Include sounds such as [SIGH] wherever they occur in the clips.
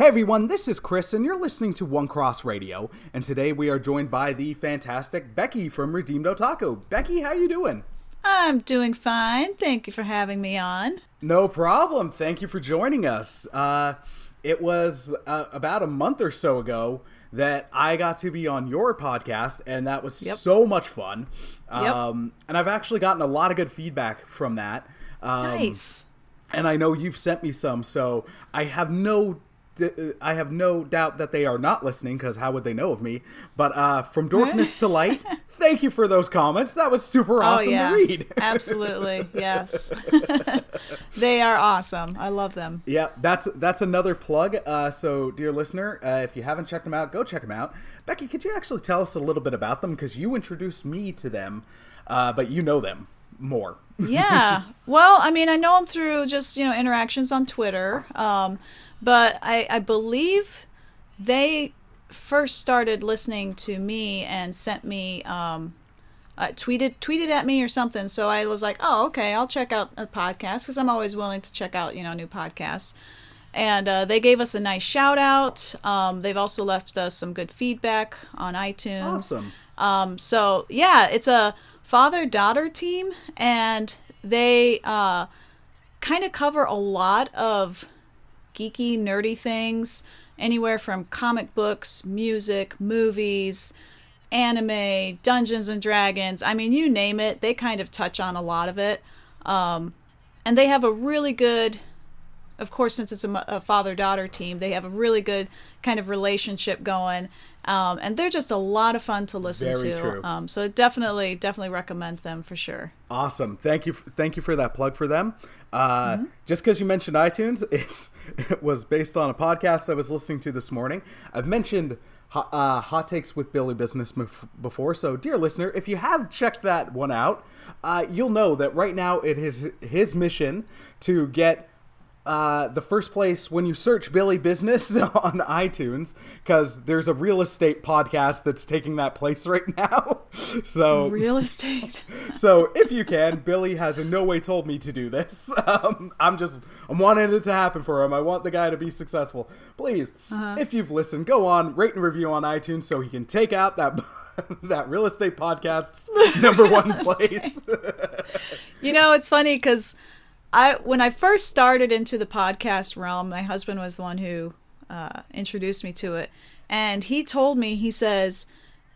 Hey everyone, this is Chris, and you're listening to One Cross Radio. And today we are joined by the fantastic Becky from Redeemed Otaku. Becky, how you doing? I'm doing fine. Thank you for having me on. No problem. Thank you for joining us. Uh, it was uh, about a month or so ago that I got to be on your podcast, and that was yep. so much fun. Yep. Um, and I've actually gotten a lot of good feedback from that. Um, nice. And I know you've sent me some, so I have no I have no doubt that they are not listening because how would they know of me? But uh, from darkness to light, [LAUGHS] thank you for those comments. That was super oh, awesome oh, yeah. to read. [LAUGHS] Absolutely, yes. [LAUGHS] they are awesome. I love them. Yeah, that's that's another plug. Uh, so, dear listener, uh, if you haven't checked them out, go check them out. Becky, could you actually tell us a little bit about them because you introduced me to them, uh, but you know them more. yeah. Well, I mean, I know them through just you know interactions on Twitter. Um, but I, I believe they first started listening to me and sent me um, uh, tweeted tweeted at me or something. So I was like, oh, okay, I'll check out a podcast because I'm always willing to check out you know new podcasts. And uh, they gave us a nice shout out. Um, they've also left us some good feedback on iTunes. Awesome. Um, so yeah, it's a father daughter team, and they uh, kind of cover a lot of geeky, nerdy things, anywhere from comic books, music, movies, anime, Dungeons and Dragons. I mean, you name it, they kind of touch on a lot of it. Um, and they have a really good, of course, since it's a, a father daughter team, they have a really good kind of relationship going. Um, and they're just a lot of fun to listen Very to. Um, so definitely, definitely recommend them for sure. Awesome. Thank you. Thank you for that plug for them. Uh, mm-hmm. Just because you mentioned iTunes, [LAUGHS] it's it was based on a podcast I was listening to this morning. I've mentioned uh, Hot Takes with Billy Business before, so dear listener, if you have checked that one out, uh, you'll know that right now it is his mission to get uh, the first place when you search Billy Business [LAUGHS] on iTunes because there's a real estate podcast that's taking that place right [LAUGHS] now. so real estate. [LAUGHS] so if you can, Billy has in no way told me to do this. Um, I'm just I'm wanting it to happen for him. I want the guy to be successful. Please, uh-huh. if you've listened, go on rate and review on iTunes so he can take out that. that real estate podcast's number one place. you know, it's funny because I when I first started into the podcast realm, my husband was the one who uh, introduced me to it, and he told me he says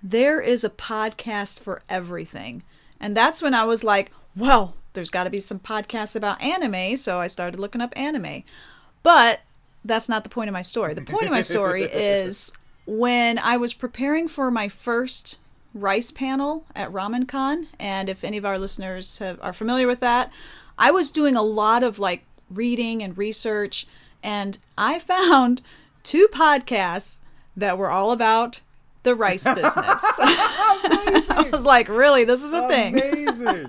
there is a podcast for everything, and that's when I was like, well, there's got to be some podcasts about anime, so I started looking up anime, but that's not the point of my story. The point of my story [LAUGHS] is when I was preparing for my first rice panel at RamenCon, and if any of our listeners have, are familiar with that, I was doing a lot of like reading and research, and I found two podcasts that were all about the rice business. [LAUGHS] [LAUGHS] I was like, really, this is a thing. Amazing.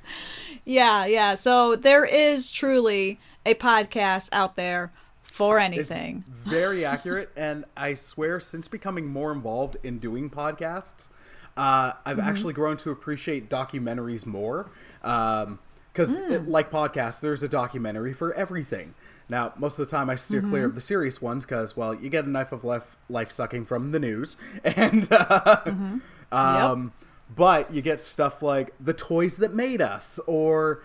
[LAUGHS] yeah, yeah. So there is truly a podcast out there for anything. It's very accurate, and I swear, since becoming more involved in doing podcasts, uh, I've mm-hmm. actually grown to appreciate documentaries more. Um, because mm. like podcasts there's a documentary for everything now most of the time i steer mm-hmm. clear of the serious ones because well you get a knife of life, life sucking from the news [LAUGHS] and uh, mm-hmm. um, yep. but you get stuff like the toys that made us or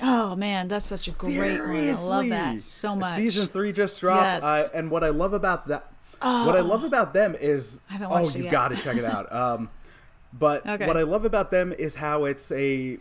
Oh man, that's such a great one. I love that so much. Season three just dropped, yes. uh, and what I love about that, oh, what I love about them is, oh, you got to check it out. Um, but [LAUGHS] okay. what I love about them is how it's a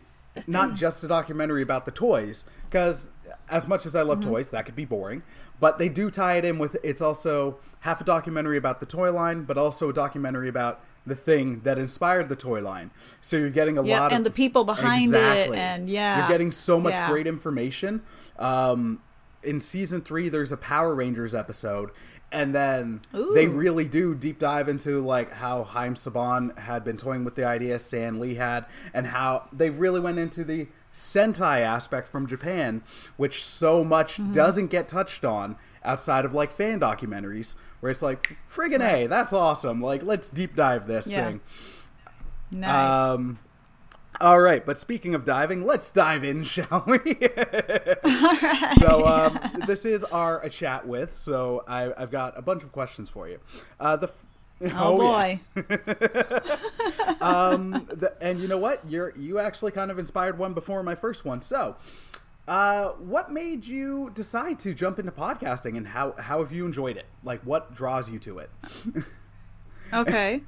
not just a documentary about the toys because as much as I love mm-hmm. toys, that could be boring. But they do tie it in with it's also half a documentary about the toy line, but also a documentary about the thing that inspired the toy line. So you're getting a lot of and the people behind exactly. it, and yeah, you're getting so much yeah. great information. Um, in season three, there's a Power Rangers episode, and then Ooh. they really do deep dive into like how Haim Saban had been toying with the idea Stan Lee had, and how they really went into the Sentai aspect from Japan, which so much mm-hmm. doesn't get touched on outside of like fan documentaries, where it's like friggin' right. a, that's awesome. Like let's deep dive this yeah. thing. Nice. Um, All right, but speaking of diving, let's dive in, [LAUGHS] shall we? So um, this is our a chat with. So I, I've got a bunch of questions for you. Uh, the [LAUGHS] Oh, yeah. boy. [LAUGHS] um, the, and you know what? You're you actually kind of inspired one before my first one. So, uh, what made you decide to jump into podcasting, and how how have you enjoyed it? Like, what draws you to it? Okay.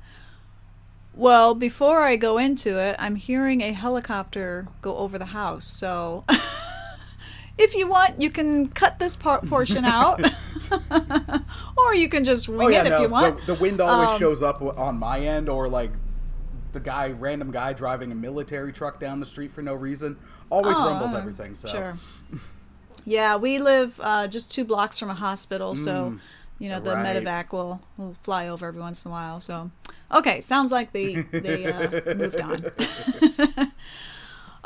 Well, before I go into it, I'm hearing a helicopter go over the house. So, [LAUGHS] if you want, you can cut this part portion out, [LAUGHS] or you can just wing it if you want. The, the wind always Um, shows up on my end, or like the guy, random guy driving a military truck down the street for no reason, always Oh, rumbles everything. So, Sure. Yeah, we live uh, just two blocks from a hospital, so you know the Mm. Right. medevac will will fly over every once in a while. So, okay, sounds like they they uh, [LAUGHS] moved on.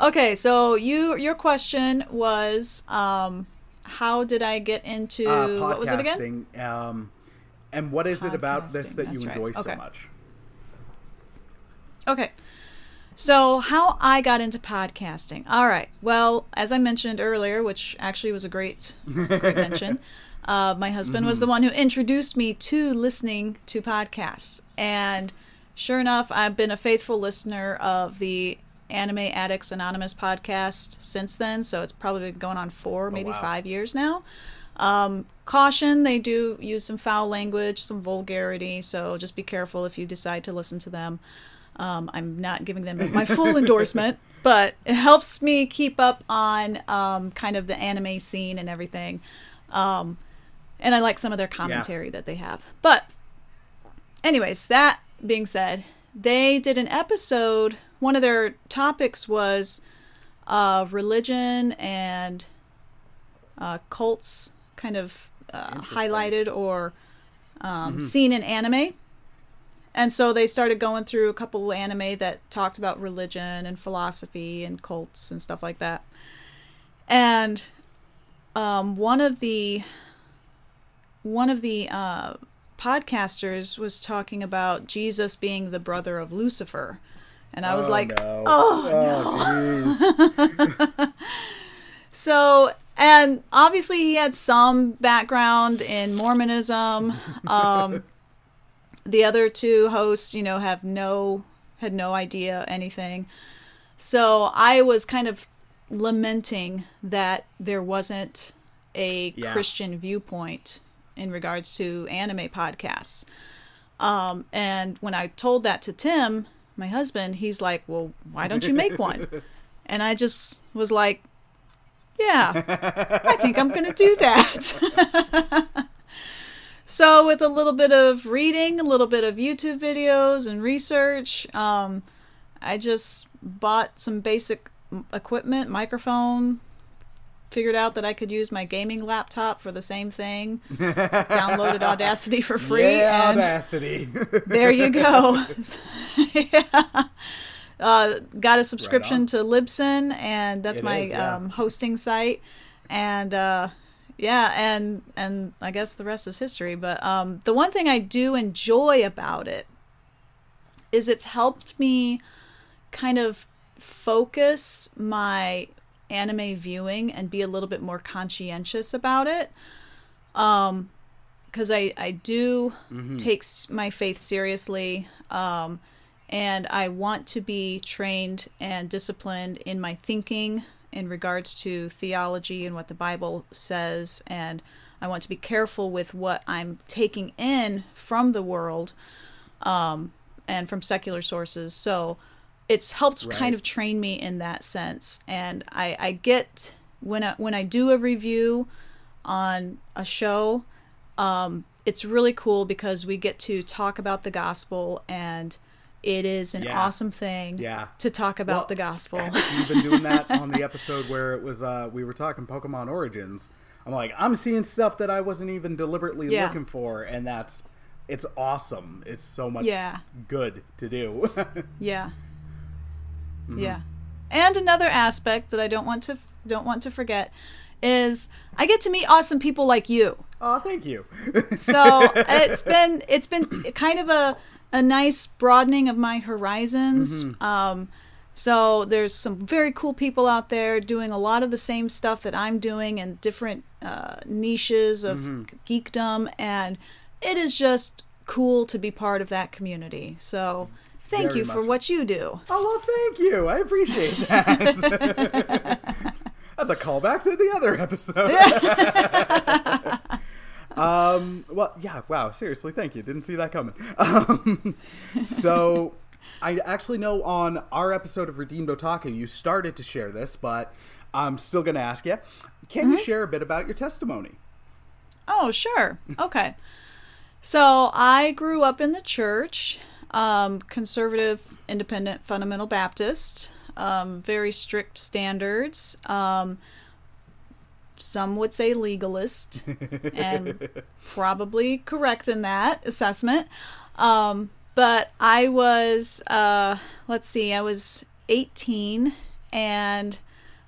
[LAUGHS] okay, so you your question was um, how did I get into uh, what was it again? Um, and what is it about this that you that's right. enjoy so much? Okay. So, how I got into podcasting. All right. Well, as I mentioned earlier, which actually was a great, great mention, [LAUGHS] uh, my husband was the one who introduced me to listening to podcasts. And sure enough, I've been a faithful listener of the Anime Addicts Anonymous podcast since then. So, it's probably been going on four, maybe wow. five years now. Um, caution, they do use some foul language, some vulgarity. So, just be careful if you decide to listen to them. Um, I'm not giving them my full [LAUGHS] endorsement, but it helps me keep up on um, kind of the anime scene and everything. Um, and I like some of their commentary that they have. But, anyways, that being said, they did an episode. One of their topics was uh, religion and uh, cults, kind of uh, highlighted or um, seen in anime. And so they started going through a couple of anime that talked about religion and philosophy and cults and stuff like that. And um, one of the one of the uh, podcasters was talking about Jesus being the brother of Lucifer, and I was Oh, like, no. "Oh, no!" [LAUGHS] So, and obviously he had some background in Mormonism. [LAUGHS] Um, the other two hosts, you know, have no had no idea anything. So I was kind of lamenting that there wasn't a Yeah. Christian viewpoint in regards to anime podcasts. Um, and when I told that to Tim, my husband, he's like, "Well, why don't you make one?" [LAUGHS] and I just was like, "Yeah, I think I'm going to do that." [LAUGHS] so, with a little bit of reading, a little bit of YouTube videos and research, um, I just bought some basic equipment, microphone, figured out that I could use my gaming laptop for the same thing, [LAUGHS] downloaded Audacity for free, yeah, and audacity. [LAUGHS] there you go. yeah. [LAUGHS] Uh, got a subscription on. to Libsyn, and that's It my is, yeah. um, hosting site. And uh, yeah, and and I guess the rest is history. But um, the one thing I do enjoy about it is it's helped me kind of focus my anime viewing and be a little bit more conscientious about it. Um, because I I do take my faith seriously, um, and I want to be trained and disciplined in my thinking in regards to theology and what the Bible says, and I want to be careful with what I'm taking in from the world, um, and from secular sources. So it's helped Right. kind of train me in that sense, and I I get when I when I do a review on a show um, it's really cool because we get to talk about the gospel and it is an Yeah. awesome thing Yeah. to talk about Well, the gospel You've been doing that [LAUGHS] on the episode where it was uh, we were talking Pokemon Origins. I'm like, I'm seeing stuff that I wasn't even deliberately Yeah. looking for, and that's it's awesome. It's so much Yeah. good to do. [LAUGHS] yeah Mm-hmm. yeah and another aspect that i don't want to don't want to forget is i get to meet awesome people like you oh, thank you. [LAUGHS] so it's been it's been kind of a a nice broadening of my horizons Mm-hmm. um So there's some very cool people out there doing a lot of the same stuff that I'm doing in different uh, niches of geekdom, and it is just cool to be part of that community. So thank Very you for much. what you do. Oh well, thank you. I appreciate that. [LAUGHS] That's a callback to the other episode. [LAUGHS] um. Well, yeah. Wow. Seriously, thank you. Didn't see that coming. Um, so, I actually know on our episode of Redeemed Otaku, you started to share this, but I'm still going to ask you. Can you share a bit about your testimony? Oh, sure. Okay. So I grew up in the church, um, conservative, independent, fundamental Baptist, um, very strict standards. Um, some would say legalist, [LAUGHS] and probably correct in that assessment. Um, but I was, uh, let's see, I was 18 and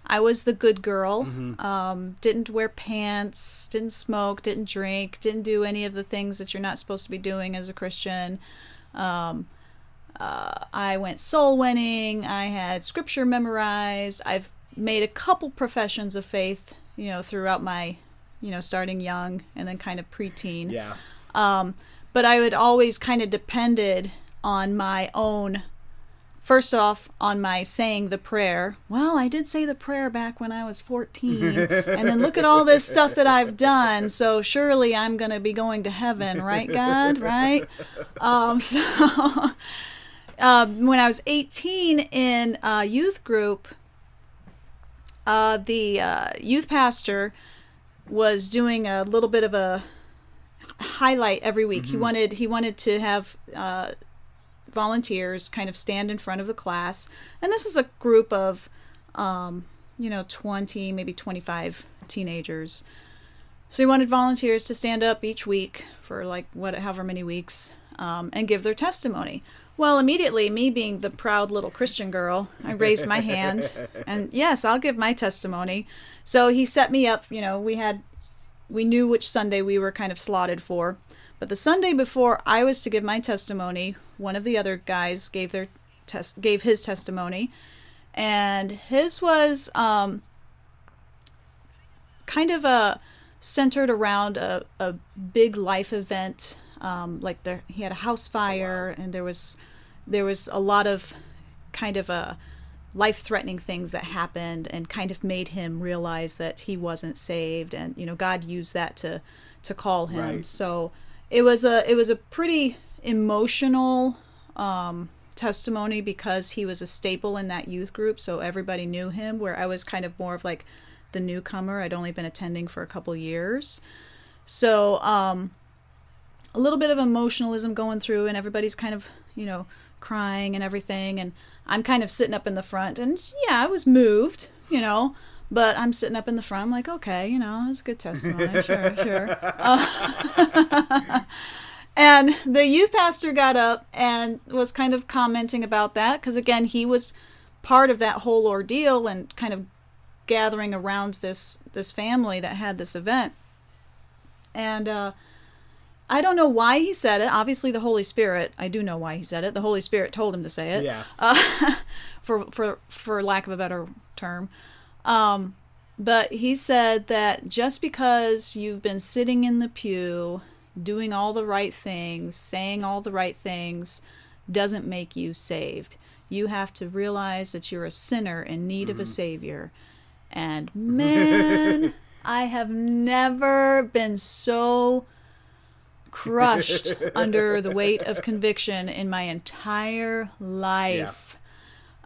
I was the good girl. Um, didn't wear pants, didn't smoke, didn't drink, didn't do any of the things that you're not supposed to be doing as a Christian. Um, uh, I went soul winning. I had scripture memorized. I've made a couple professions of faith, you know, throughout my, you know, starting young and then kind of preteen. Yeah. Um, but I would always kind of depended on my own. First off, on my saying the prayer. Well, I did say the prayer back when I was 14. and then look at all this stuff that I've done. So surely I'm going to be going to heaven, right, God? Right? Um, [LAUGHS] so um, when I was 18 in a youth group, uh, the uh, youth pastor was doing a little bit of a highlight every week. He wanted he wanted to have uh, volunteers kind of stand in front of the class, and this is a group of um, you know twenty maybe twenty five teenagers. So he wanted volunteers to stand up each week for like what however many weeks um, and give their testimony. Well, immediately, me being the proud little Christian girl, I raised my hand [LAUGHS] and yes, I'll give my testimony. So he set me up. You know, we had we knew which Sunday we were kind of slotted for. But the Sunday before I was to give my testimony, one of the other guys gave their test gave his testimony, and his was um, kind of a centered around a, a big life event. Um, like there, he had a house fire, and there was there was a lot of kind of a life-threatening things that happened and kind of made him realize that he wasn't saved and you know God used that to to call him Right. so it was a it was a pretty emotional um testimony because he was a staple in that youth group so everybody knew him where I was kind of more of like the newcomer. I'd only been attending for a couple years. So um a little bit of emotionalism going through and everybody's kind of you know crying and everything and i'm kind of sitting up in the front and yeah i was moved you know but i'm sitting up in the front i'm like okay you know it's a good testimony sure sure. Uh, [LAUGHS] [LAUGHS] and the youth pastor got up and was kind of commenting about that because again he was part of that whole ordeal and kind of gathering around this this family that had this event and uh I don't know why he said it. Obviously, the Holy Spirit. I do know why he said it. The Holy Spirit told him to say it. Yeah. Uh, [LAUGHS] for for for lack of a better term. Um, but he said that just because you've been sitting in the pew, doing all the right things, saying all the right things, doesn't make you saved. You have to realize that you're a sinner in need of a savior. And man, [LAUGHS] I have never been so crushed [LAUGHS] under the weight of conviction in my entire life.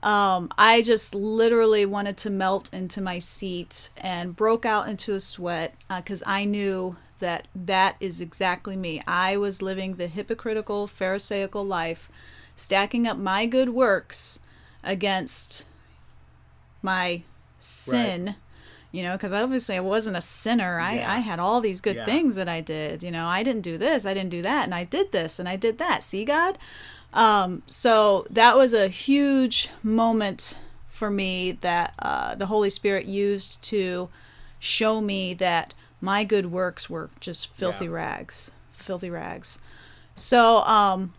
Um, I just literally wanted to melt into my seat and broke out into a sweat because I knew that that is exactly me. I was living the hypocritical, Pharisaical life, stacking up my good works against my sin you know because obviously i wasn't a sinner I, Yeah. I had all these good Yeah. things that i did you know i didn't do this i didn't do that and i did this and i did that see god um, so that was a huge moment for me that uh, the holy spirit used to show me that my good works were just filthy Yeah. rags filthy rags so um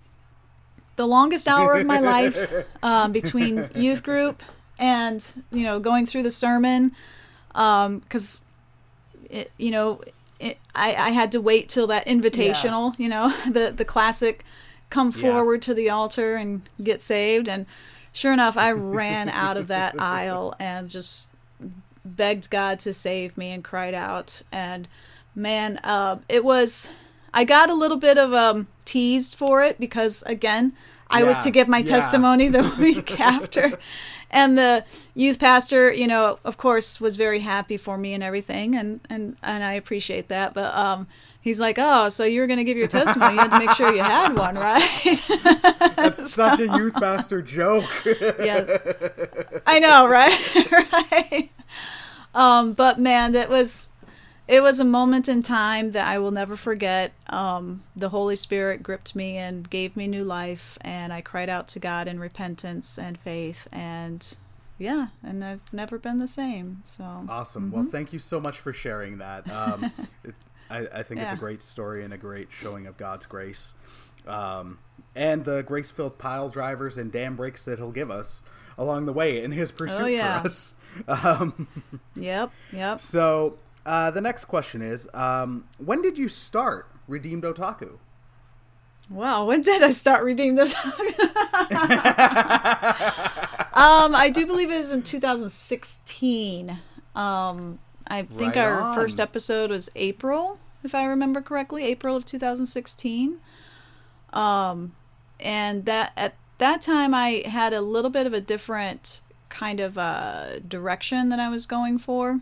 the longest hour of my life [LAUGHS] um, between youth group and you know going through the sermon because it you know it, I, I had to wait till that invitational you know [LAUGHS] the the classic come Yeah. forward to the altar and get saved and sure enough i ran out of that aisle and just begged god to save me and cried out. And man uh, it was i got a little bit of um teased for it because again i was to give my yeah. testimony the [LAUGHS] week after. And the youth pastor you know of course was very happy for me and everything. And and and i appreciate that. But um he's like oh so you were going to give your testimony. You had to make sure you had [LAUGHS] one right? [LAUGHS] That's such a youth pastor joke. yes. I know right? Right um but man that was it was a moment in time that i will never forget. Um the holy spirit gripped me and gave me new life and i cried out to god in repentance and faith and yeah and i've never been the same so. Awesome. Well, thank you so much for sharing that. Um, [LAUGHS] it, I, I think it's a great story and a great showing of God's grace, um, and the grace-filled pile drivers and dam breaks that He'll give us along the way in His pursuit yeah. for us. [LAUGHS] Um, yep yep so uh, the next question is: um, When did you start Redeemed Otaku? Wow, when did I start Redeemed Otaku? [LAUGHS] um, I do believe it was in 2016. Um, I think Right our on. first episode was April, if I remember correctly, April of 2016. Um, and that at that time I had a little bit of a different kind of uh, direction that I was going for.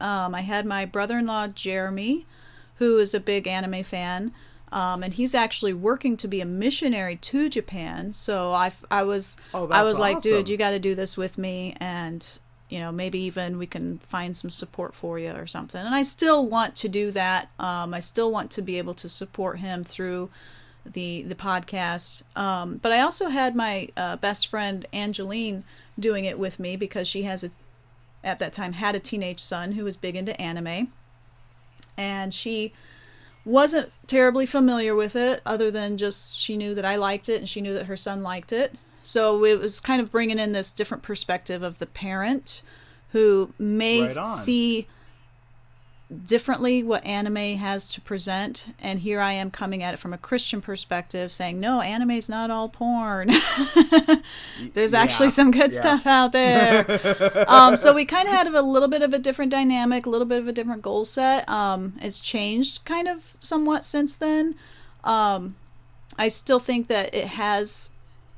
Um, I had my brother-in-law Jeremy, who is a big anime fan, um, and he's actually working to be a missionary to Japan. So I, I was Oh, I was like, dude, you got to do this with me, and you know maybe even we can find some support for you or something. And I still want to do that. Um, I still want to be able to support him through the the podcast. Um, but I also had my uh, best friend Angeline doing it with me because she has a at that time had a teenage son who was big into anime. And she wasn't terribly familiar with it other than just she knew that I liked it and she knew that her son liked it. So it was kind of bringing in this different perspective of the parent who may Right see differently what anime has to present and here I am coming at it from a Christian perspective saying no anime is not all porn. [LAUGHS] There's Yeah, actually some good yeah. stuff out there. [LAUGHS] Um, so we kind of had a little bit of a different dynamic a little bit of a different goal set. Um, it's changed kind of somewhat since then. Um, I still think that it has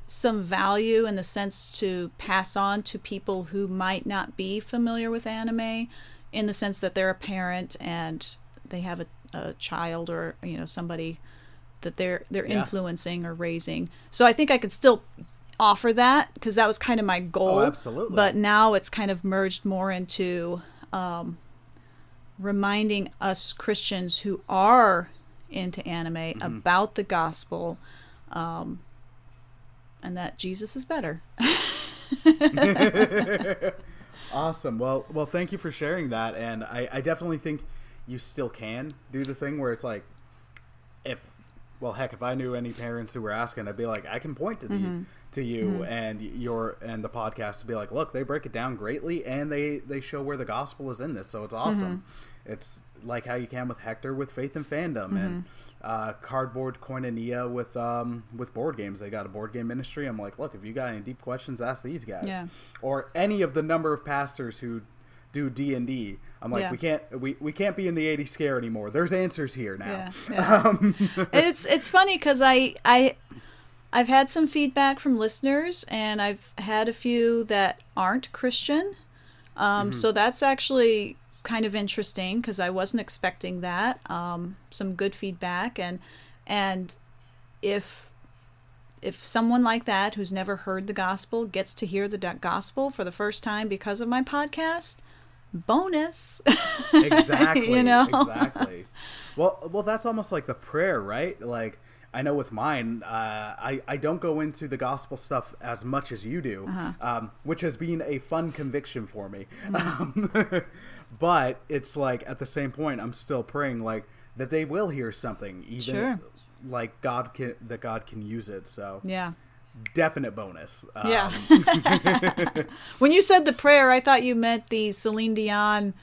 some value in the sense to pass on to people who might not be familiar with anime in the sense that they're a parent and they have a, a child or you know somebody that they're they're Yeah. influencing or raising so i think i could still offer that because that was kind of my goal Oh, absolutely. but now it's kind of merged more into um, reminding us christians who are into anime Mm-hmm. about the gospel um, and that jesus is better [LAUGHS] [LAUGHS] Awesome. Well, well, thank you for sharing that, and I, I definitely think you still can do the thing where it's like, if, well, heck, if I knew any parents who were asking, I'd be like, I can point to the mm-hmm. to you mm-hmm. and your and the podcast to be like, look, they break it down greatly, and they they show where the gospel is in this, so it's mm-hmm. awesome. It's like how you can with Hector with Faith and Fandom and uh, Cardboard Koinonia with um, with board games. They got a board game ministry. I'm like, look, if you got any deep questions, ask these guys Yeah. or any of the number of pastors who do D and D. I'm like, Yeah. we can't we, we can't be in the 80s scare anymore. There's answers here now. Yeah, [LAUGHS] yeah. it's it's funny because I I I've had some feedback from listeners, and I've had a few that aren't Christian. Um, So that's actually kind of interesting because I wasn't expecting that. Um, some good feedback, and and if if someone like that who's never heard the gospel gets to hear the gospel for the first time because of my podcast, bonus. [LAUGHS] exactly. You know? exactly. Well, well, that's almost like the prayer, right? Like I know with mine, uh, I I don't go into the gospel stuff as much as you do, Uh-huh. um, which has been a fun conviction for me. Mm-hmm. Um, [LAUGHS] but it's like at the same point, I'm still praying like that they will hear something, even Sure. like God can that God can use it. So Yeah. definite bonus. Um, Yeah. [LAUGHS] [LAUGHS] when you said the prayer, I thought you meant the Celine Dion,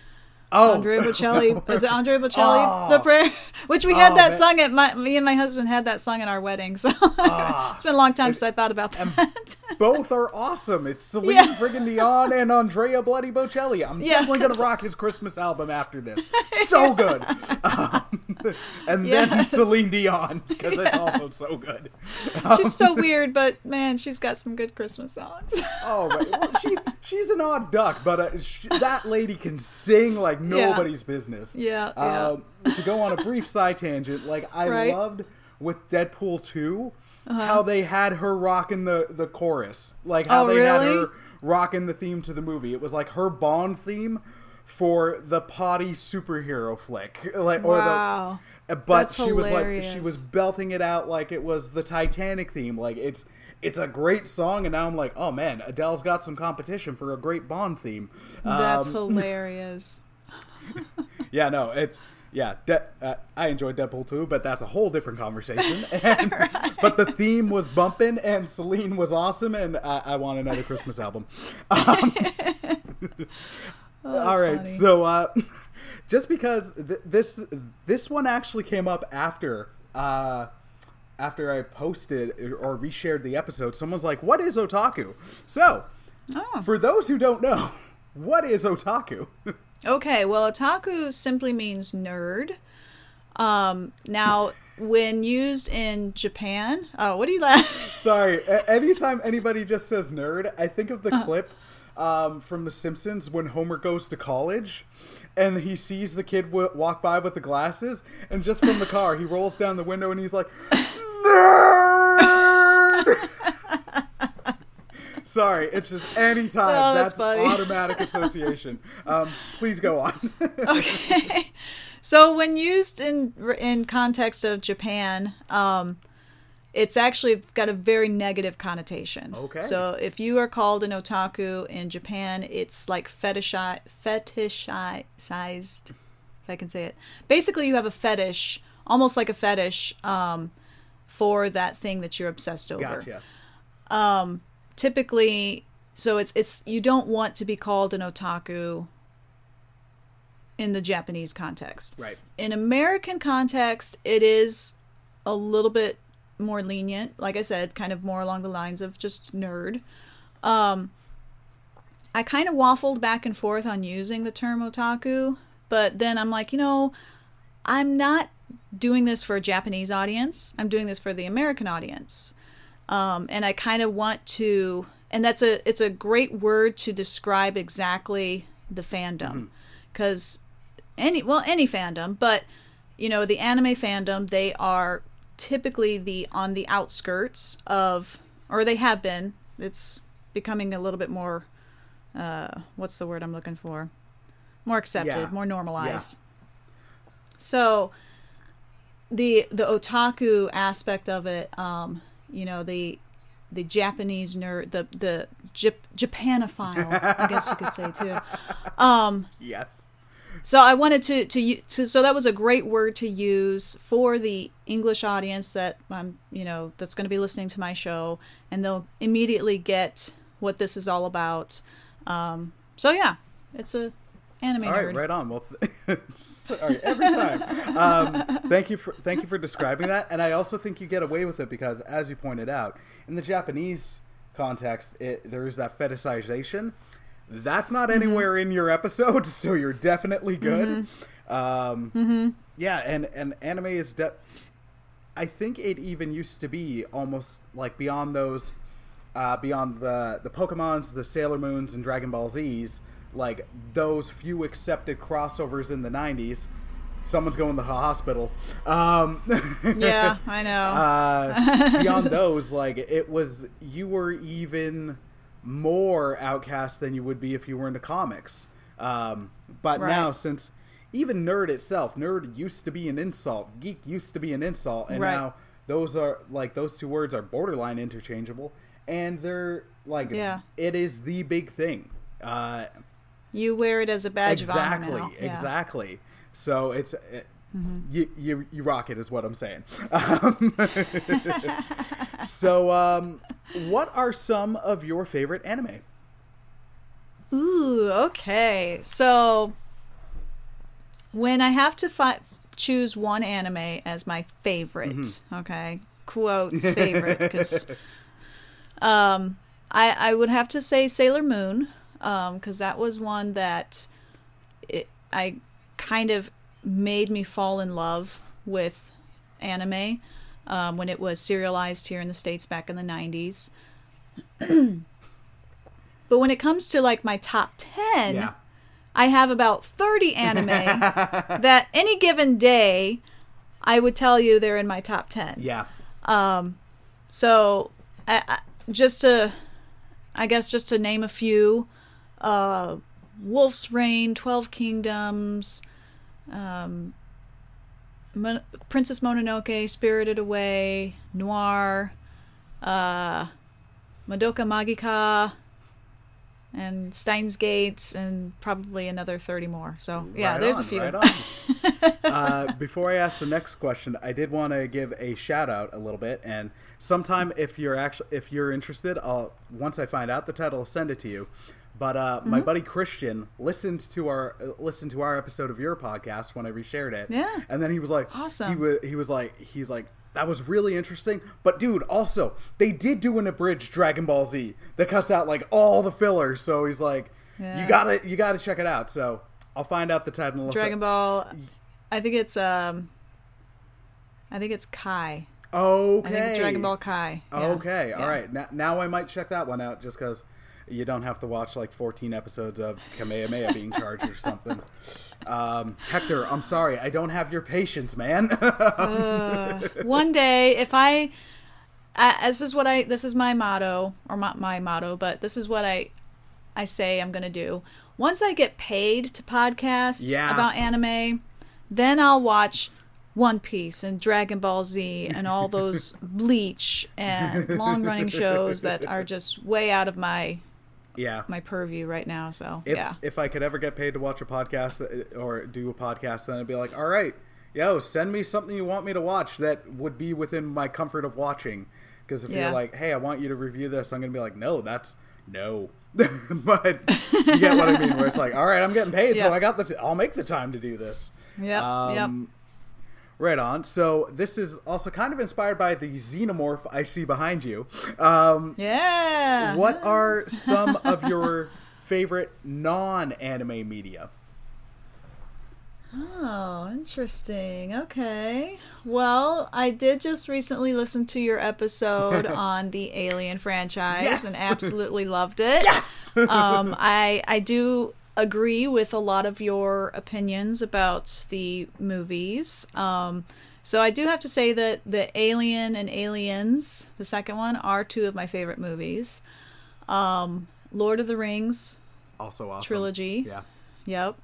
Oh, Andrea Bocelli. Was it Andrea Bocelli? [LAUGHS] Oh. The prayer, [LAUGHS] which we had Oh, that man. sung at my. Me and my husband had that sung at our wedding. So [LAUGHS] Ah. it's been a long time since I thought about that. both are awesome. It's Celine Yeah. friggin' Dion and Andrea Bloody Bocelli. I'm Yeah. definitely gonna rock his Christmas album after this. So good. Um, [LAUGHS] and then Celine Dion because it's also so good. [LAUGHS] she's so weird, but man, she's got some good Christmas songs. [LAUGHS] Oh, but, well, she she's an odd duck, but uh, sh that lady can sing like nobody's business. Yeah, yeah. Um, to go on a brief side tangent, like I Right. Uh-huh. loved with Deadpool 2 how they had her rocking the the chorus, like how Oh, they had her rocking the theme to the movie. It was like her Bond theme for the potty superhero flick, [LAUGHS] like or Wow. the. But That's she was like she was belting it out like it was the Titanic theme. Like it's it's a great song, and now I'm like, oh man, Adele's got some competition for a great Bond theme. That's Um, [LAUGHS] hilarious. [LAUGHS] yeah, no, it's yeah. De- uh, I enjoyed Deadpool too, but that's a whole different conversation. And, But the theme was bumping, and Celine was awesome, and I, I want another Christmas album. Um, Oh, all right, funny. so uh, [LAUGHS] just because th- this this one actually came up after uh, after I posted or reshared the episode, someone's like, "What is otaku?" So, Oh. for those who don't know, [LAUGHS] what is otaku? [LAUGHS] Okay, well, otaku simply means nerd. Um, now, when used in Japan, oh, what do you laugh? Sorry, anytime anybody just says nerd, I think of the Uh-huh. clip um, from The Simpsons when Homer goes to college and he sees the kid w- walk by with the glasses, and just from the car, he rolls down the window and he's like, nerd! [LAUGHS] Sorry, it's just anytime. Oh, that's that's automatic association. Um, please go on. [LAUGHS] okay. So when used in in context of Japan, um, it's actually got a very negative connotation. Okay. So if you are called an otaku in Japan, it's like fetishi fetishized, if I can say it. Basically, you have a fetish, almost like a fetish, um, for that thing that you're obsessed over gotcha. typically so it's it's you don't want to be called an otaku in the Japanese context. Right. In American context, it is a little bit more lenient, like I said, kind of more along the lines of just nerd. Um I kind of waffled back and forth on using the term otaku, but then I'm like, you know, I'm not doing this for a Japanese audience. I'm doing this for the American audience um, and I kind of want to, and that's a it's a great word to describe exactly the fandom, because any well any fandom, but you know the anime fandom they are typically the on the outskirts of, or they have been. It's becoming a little bit more, uh, what's the word I'm looking for? More accepted, Yeah. more normalized. So the the otaku aspect of it, um, you know, the the Japanese nerd, the the Jap- Japanophile, I guess you could say too. [LAUGHS] Um, Yes. So I wanted to, to to so that was a great word to use for the English audience that I'm you know that's going to be listening to my show, and they'll immediately get what this is all about. Um, so yeah, it's a anime All nerd. right, right on. Well, th- [LAUGHS] sorry, every time. Um, thank you for thank you for describing that, and I also think you get away with it because, as you pointed out, in the Japanese context, it, there is that fetishization. That's not Mm-hmm. anywhere in your episode, [LAUGHS] so you're definitely good. Um, Mm-hmm. Yeah, and and anime is de- I think it even used to be almost like beyond those, uh, beyond the the Pokemon's, the Sailor Moons, and Dragon Ball Z's, like those few accepted crossovers in the '90s. Someone's going to the hospital. Um, [LAUGHS] Yeah, I know. uh, [LAUGHS] beyond those, like it was, you were even more outcast than you would be if you were into comics. Um, but Right. now, since even nerd itself, nerd used to be an insult, geek used to be an insult, and Right. now those are like those two words are borderline interchangeable, and they're like, Yeah. it is the big thing. Uh, you wear it as a badge exactly, of honor now. Yeah. exactly. So it's it, you, you you rock it is what I'm saying. [LAUGHS] Um, [LAUGHS] so, um, what are some of your favorite anime? Ooh, okay. So when I have to fi- choose one anime as my favorite, okay, quotes favorite, because [LAUGHS] um, I I would have to say Sailor Moon, um, because that was one that it, I kind of made me fall in love with anime um, when it was serialized here in the states back in the 90s [CLEARS THROAT] but when it comes to like my top 10 Yeah. i have about 30 anime [LAUGHS] that any given day i would tell you they're in my top 10 Yeah. um so I, I, just to i guess just to name a few uh Wolf's Rain 12 kingdoms um Mon- princess mononoke spirited away noir uh madoka magica and steins gates and probably another 30 more. So yeah Right there's on, a few. right [LAUGHS] uh, before I ask the next question, I did want to give a shout out a little bit, and sometime if you're actually if you're interested, I'll once I find out the title, I'll send it to you. But uh, my Mm-hmm. buddy Christian listened to our uh, listened to our episode of your podcast when I reshared it. Yeah. and then he was like, Awesome. He was he was like he's like. That was really interesting, but dude, also they did do an abridged Dragon Ball Z that cuts out like all the fillers. So he's like, you gotta you gotta check it out. So I'll find out the title. dragon ball i think it's um i think it's kai Okay. Dragon Ball Kai. Yeah. Okay, all Yeah. right. Now, now I might check that one out just because you don't have to watch like 14 episodes of Kamehameha being charged or something. Um, Hector, I'm sorry. I don't have your patience, man. [LAUGHS] One day, if I, I, this is what I, this is my motto, or not my motto, but this is what I, I say I'm gonna do. Once I get paid to podcast Yeah. about anime, then I'll watch One Piece and Dragon Ball Z and all those [LAUGHS] Bleach and long running shows that are just way out of my yeah. my purview right now. So If, yeah. if I could ever get paid to watch a podcast uh, or do a podcast, then I'd be like, all right, yo, send me something you want me to watch that would be within my comfort of watching. Because if Yeah. you're like, hey, I want you to review this, I'm going to be like, no, that's no. [LAUGHS] but you get what I mean, where it's like, all right, I'm getting paid, Yeah. so I got this. I'll make the time to do this. Yep, yep. Right on. So this is also kind of inspired by the xenomorph I see behind you. Um, Yeah. what are [LAUGHS] some of your favorite non-anime media? Oh, interesting. Okay. Well, I did just recently listen to your episode [LAUGHS] on the Alien franchise Yes! and absolutely loved it. [LAUGHS] Yes. um, I I do agree with a lot of your opinions about the movies. Um, so I do have to say that the Alien and Aliens, the second one, are two of my favorite movies. Um, Lord of the Rings also awesome. trilogy. Yeah. Yep.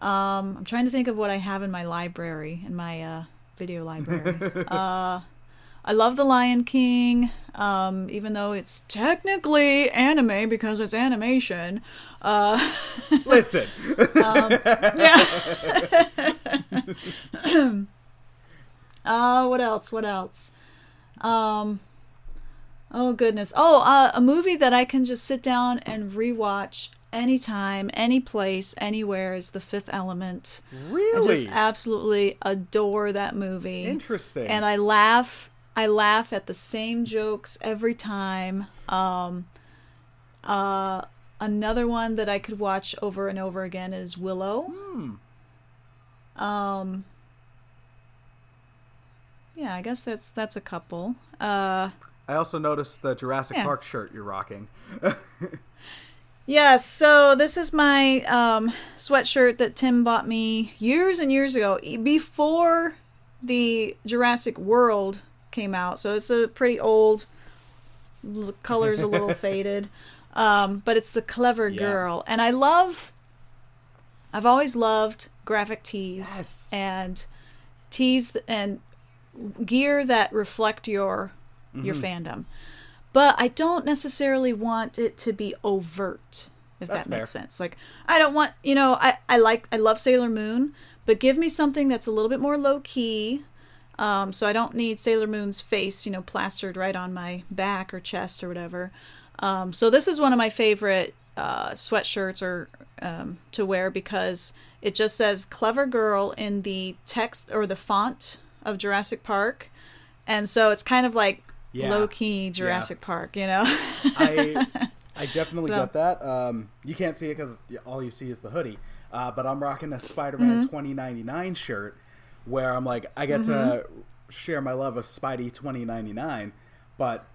Um, I'm trying to think of what I have in my library, in my uh, video library. [LAUGHS] uh, I love The Lion King, um, even though it's technically anime because it's animation. Uh, [LAUGHS] Listen. yeah. [LAUGHS] uh, what else? What else? Um, oh goodness. Oh, uh, a movie that I can just sit down and rewatch anytime, any place, anywhere is The Fifth Element. Really? I just absolutely adore that movie. interesting. And I laugh. I laugh at the same jokes every time. Um, uh, another one that I could watch over and over again is Willow. Um, yeah, I guess that's that's a couple. Uh, I also noticed the Jurassic Yeah. Park shirt you're rocking. [LAUGHS] Yes, so this is my um, sweatshirt that Tim bought me years and years ago, before the Jurassic World came out. So it's a pretty old, color's a little [LAUGHS] faded, um, but it's the Clever Yeah. Girl, and I love. I've always loved graphic tees Yes. and tees and gear that reflect your your Mm-hmm. fandom. But I don't necessarily want it to be overt, if That's that makes fair. sense. Like I don't want, you know, I I like I love Sailor Moon, but give me something that's a little bit more low key. Um, so I don't need Sailor Moon's face, you know, plastered right on my back or chest or whatever. Um, so this is one of my favorite uh, sweatshirts or um, to wear because it just says "clever girl" in the text or the font of Jurassic Park, and so it's kind of like Yeah. low key Jurassic Park, you know. I [LAUGHS] I definitely So- get that. Um, you can't see it because all you see is the hoodie. Uh, but I'm rocking a Spider-Man Mm-hmm. 2099 shirt, where I'm like, I get to Mm-hmm. share my love of Spidey 2099, but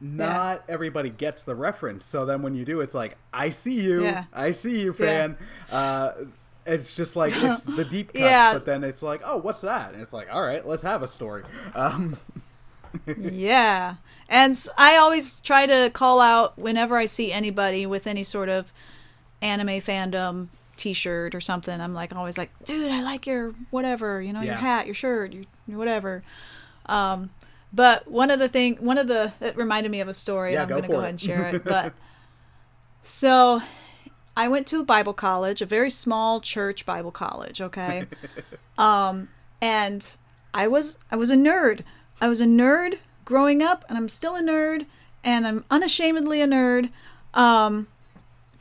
not everybody gets the reference. So then when you do, it's like, I see you, Yeah. I see you, Yeah. fan. Uh, it's just like So- it's the deep [LAUGHS] cuts, Yeah. but then it's like, oh, what's that? And it's like, all right, let's have a story. Um, [LAUGHS] yeah. And I always try to call out whenever I see anybody with any sort of anime fandom t-shirt or something. I'm like always like, "Dude, I like your whatever, you know, your hat, your shirt, your, your whatever." Um but one of the thing one of the it reminded me of a story Yeah, and I'm go going to for go it. ahead and share it. [LAUGHS] But so I went to a Bible college, a very small church Bible college, okay? [LAUGHS] um and I was I was a nerd. I was a nerd growing up and I'm still a nerd and I'm unashamedly a nerd. Um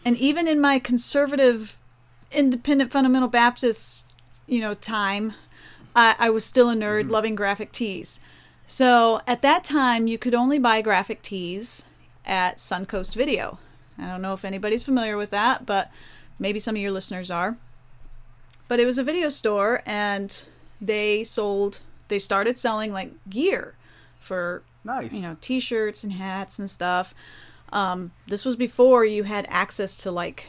and even in my conservative independent fundamental Baptist, you know, time, I, I was still a nerd loving graphic tees. So at that time, you could only buy graphic tees at Suncoast Video. I don't know if anybody's familiar with that, but maybe some of your listeners are. But it was a video store, and they sold, they started selling like gear for nice. you know t-shirts and hats and stuff um, this was before you had access to like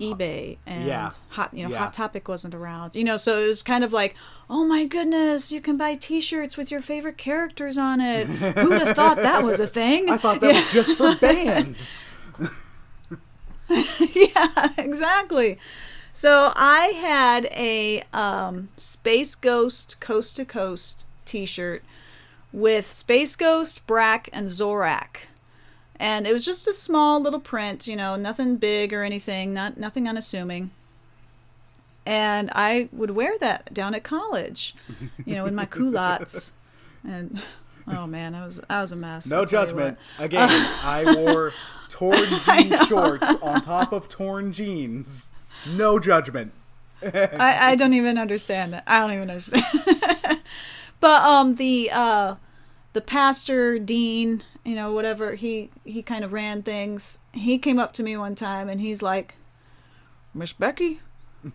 ebay and Yeah. hot you know Yeah. hot topic wasn't around you know so it was kind of like oh my goodness you can buy t-shirts with your favorite characters on it [LAUGHS] who'd have thought that was a thing I thought that was [LAUGHS] just for bands. [LAUGHS] yeah, exactly. So I had a um, Space Ghost Coast to Coast T-shirt with Space Ghost, Brak, and Zorak, and it was just a small little print. You know, nothing big or anything, not nothing unassuming. And I would wear that down at college, you know, in my [LAUGHS] culottes, and oh man, I was I was a mess. No I'll tell you judgment. Again, I [LAUGHS] wore torn jean shorts on top of torn jeans. No judgment. [LAUGHS] I, I don't even understand that. I don't even understand. but um the uh the pastor dean, you know, whatever he he kind of ran things. He came up to me one time and he's like, "Miss Becky,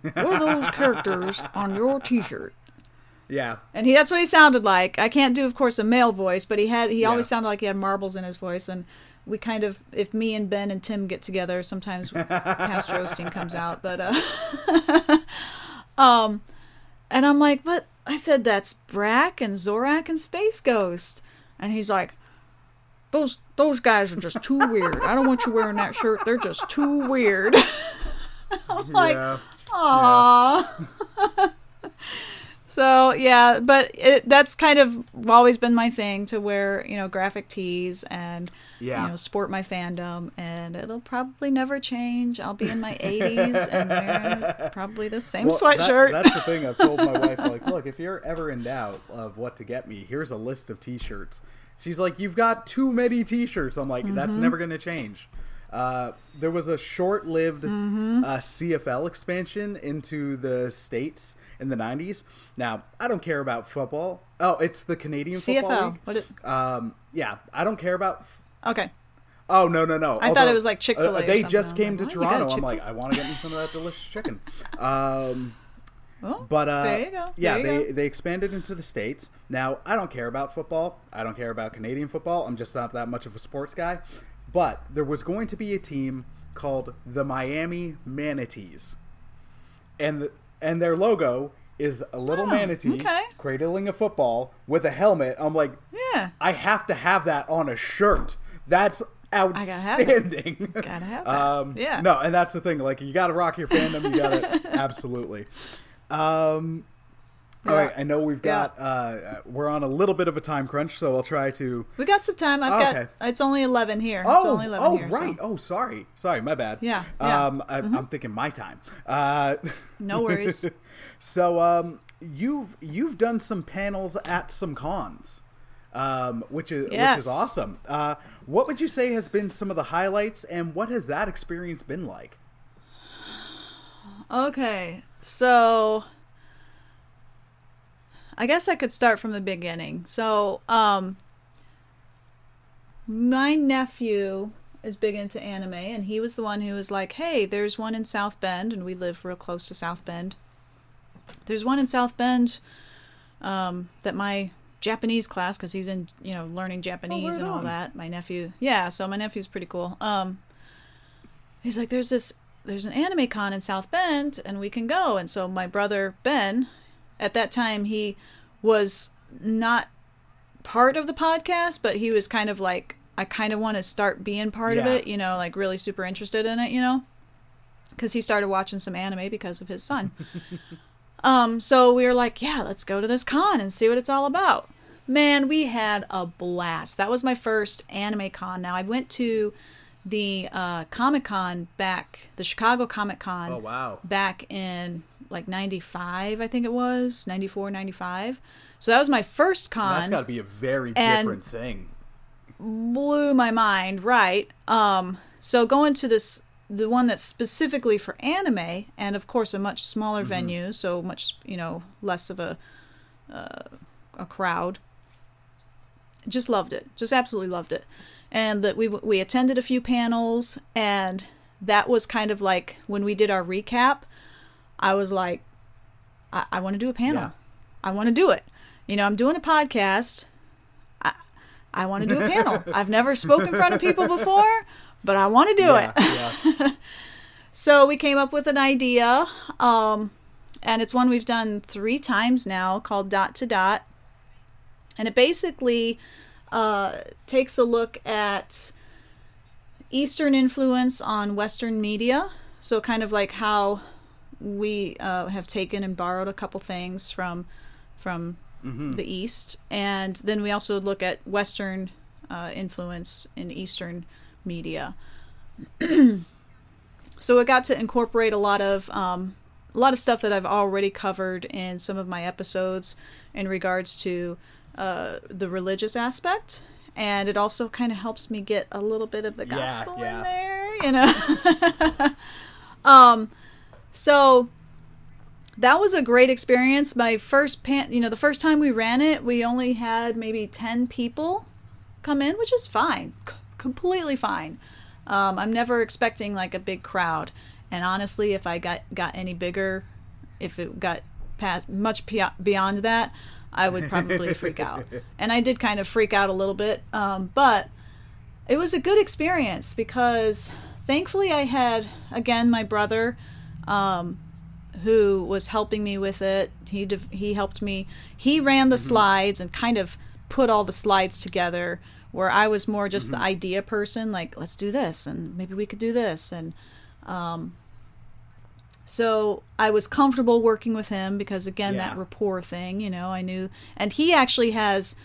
what are those [LAUGHS] characters on your T-shirt?" Yeah. And he that's what he sounded like. I can't do, of course, a male voice, but he had he always sounded like he had marbles in his voice. And we kind of, if me and Ben and Tim get together, sometimes Pastor Osteen comes out. But uh, [LAUGHS] um, and I'm like, but I said that's Brak and Zorak and Space Ghost, and he's like, those those guys are just too weird. I don't want you wearing that shirt. They're just too weird. [LAUGHS] I'm like, yeah. Aww. [LAUGHS] so yeah, but it, that's kind of always been my thing to wear, you know, graphic tees and Yeah. you know sport my fandom, and it'll probably never change. I'll be in my 80s [LAUGHS] and wearing probably the same Well, that- sweatshirt. that's the thing. I've told my wife, like, look, if you're ever in doubt of what to get me, here's a list of T-shirts. She's like, you've got too many T-shirts. I'm like, Mm-hmm. that's never going to change. Uh, there was a short-lived Mm-hmm. uh, CFL expansion into the states in the '90s. Now, I don't care about football. Oh, it's the Canadian Football CFL. League. What it, Um, yeah, I don't care about okay. Oh no no no! I thought it was like Chick-fil-A or they something. just I'm came like, to "What? You got a Toronto. I'm like, I want to get me some of that delicious chicken. [LAUGHS] Um, Well, but uh, there you go. yeah, There you they they expanded into the states. Now I don't care about football. I don't care about Canadian football. I'm just not that much of a sports guy. But there was going to be a team called the Miami Manatees, and the, and their logo is a little Oh, manatee okay. cradling a football with a helmet. I'm like, yeah. I have to have that on a shirt. That's gotta have outstanding. Gotta have [LAUGHS] that. Um, Yeah. No, and that's the thing. Like, you got to rock your fandom. You got to [LAUGHS] absolutely. Um, All right, I know we've got uh, we're on a little bit of a time crunch, so I'll try to. We got some time. I've Oh, got okay. it's only eleven here. it's Oh, only eleven oh, here. right. So. Oh, sorry, sorry, my bad. Yeah, yeah. Um, I, I'm thinking my time. Uh, No worries. [LAUGHS] so, um, you've you've done some panels at some cons, um, which is which is awesome. Uh, what would you say has been some of the highlights, and what has that experience been like? Okay, so I guess I could start from the beginning. So, um, my nephew is big into anime, and he was the one who was like, "Hey, there's one in South Bend, and we live real close to South Bend. There's one in South Bend um, that my Japanese class, because he's in, you know, learning Japanese right and all on. that. My nephew, yeah. So my nephew's pretty cool. Um, he's like, there's this, there's an anime con in South Bend, and we can go. And so my brother Ben, at that time, he was not part of the podcast, but he was kind of like, I kind of want to start being part of it, you know, like really super interested in it, you know, because he started watching some anime because of his son. [LAUGHS] um, so we were like, yeah, let's go to this con and see what it's all about. Man, we had a blast. That was my first anime con. Now I went to the uh, Comic Con back, the Chicago Comic Con Oh wow! back in like 95 i think it was 94 95 so that was my first con That's got to be a very different thing. blew my mind right? Um so going to this the one that's specifically for anime and of course a much smaller venue so much you know less of a uh, a crowd. Just loved it. Just absolutely loved it and that we we attended a few panels and that was kind of like when we did our recap i was like i, I want to do a panel Yeah. i want to do it you know i'm doing a podcast i, I want to do a panel [LAUGHS] i've never spoken in front of people before but i want to do it yeah, yeah. [LAUGHS] so we came up with an idea, um, and it's one we've done three times now called Dot to Dot. And it basically uh, takes a look at Eastern influence on Western media. So, kind of like how we uh, have taken and borrowed a couple things from from the East, and then we also look at Western uh, influence in Eastern media. [CLEARS THROAT] So it got to incorporate a lot of um, a lot of stuff that I've already covered in some of my episodes in regards to uh, the religious aspect, and it also kind of helps me get a little bit of the gospel yeah. in there, you know. [LAUGHS] um, so that was a great experience. My first pan, you know, the first time we ran it, we only had maybe ten people come in, which is fine, c- completely fine. Um, I'm never expecting like a big crowd, and honestly, if I got got any bigger, if it got past much beyond that, I would probably freak out. And I did kind of freak out a little bit, um, but it was a good experience because thankfully I had again my brother um, who was helping me with it. He he helped me. He ran the slides and kind of put all the slides together. Where I was more just the idea person, like let's do this and maybe we could do this, and um, so I was comfortable working with him because again that rapport thing, you know, I knew, and he actually has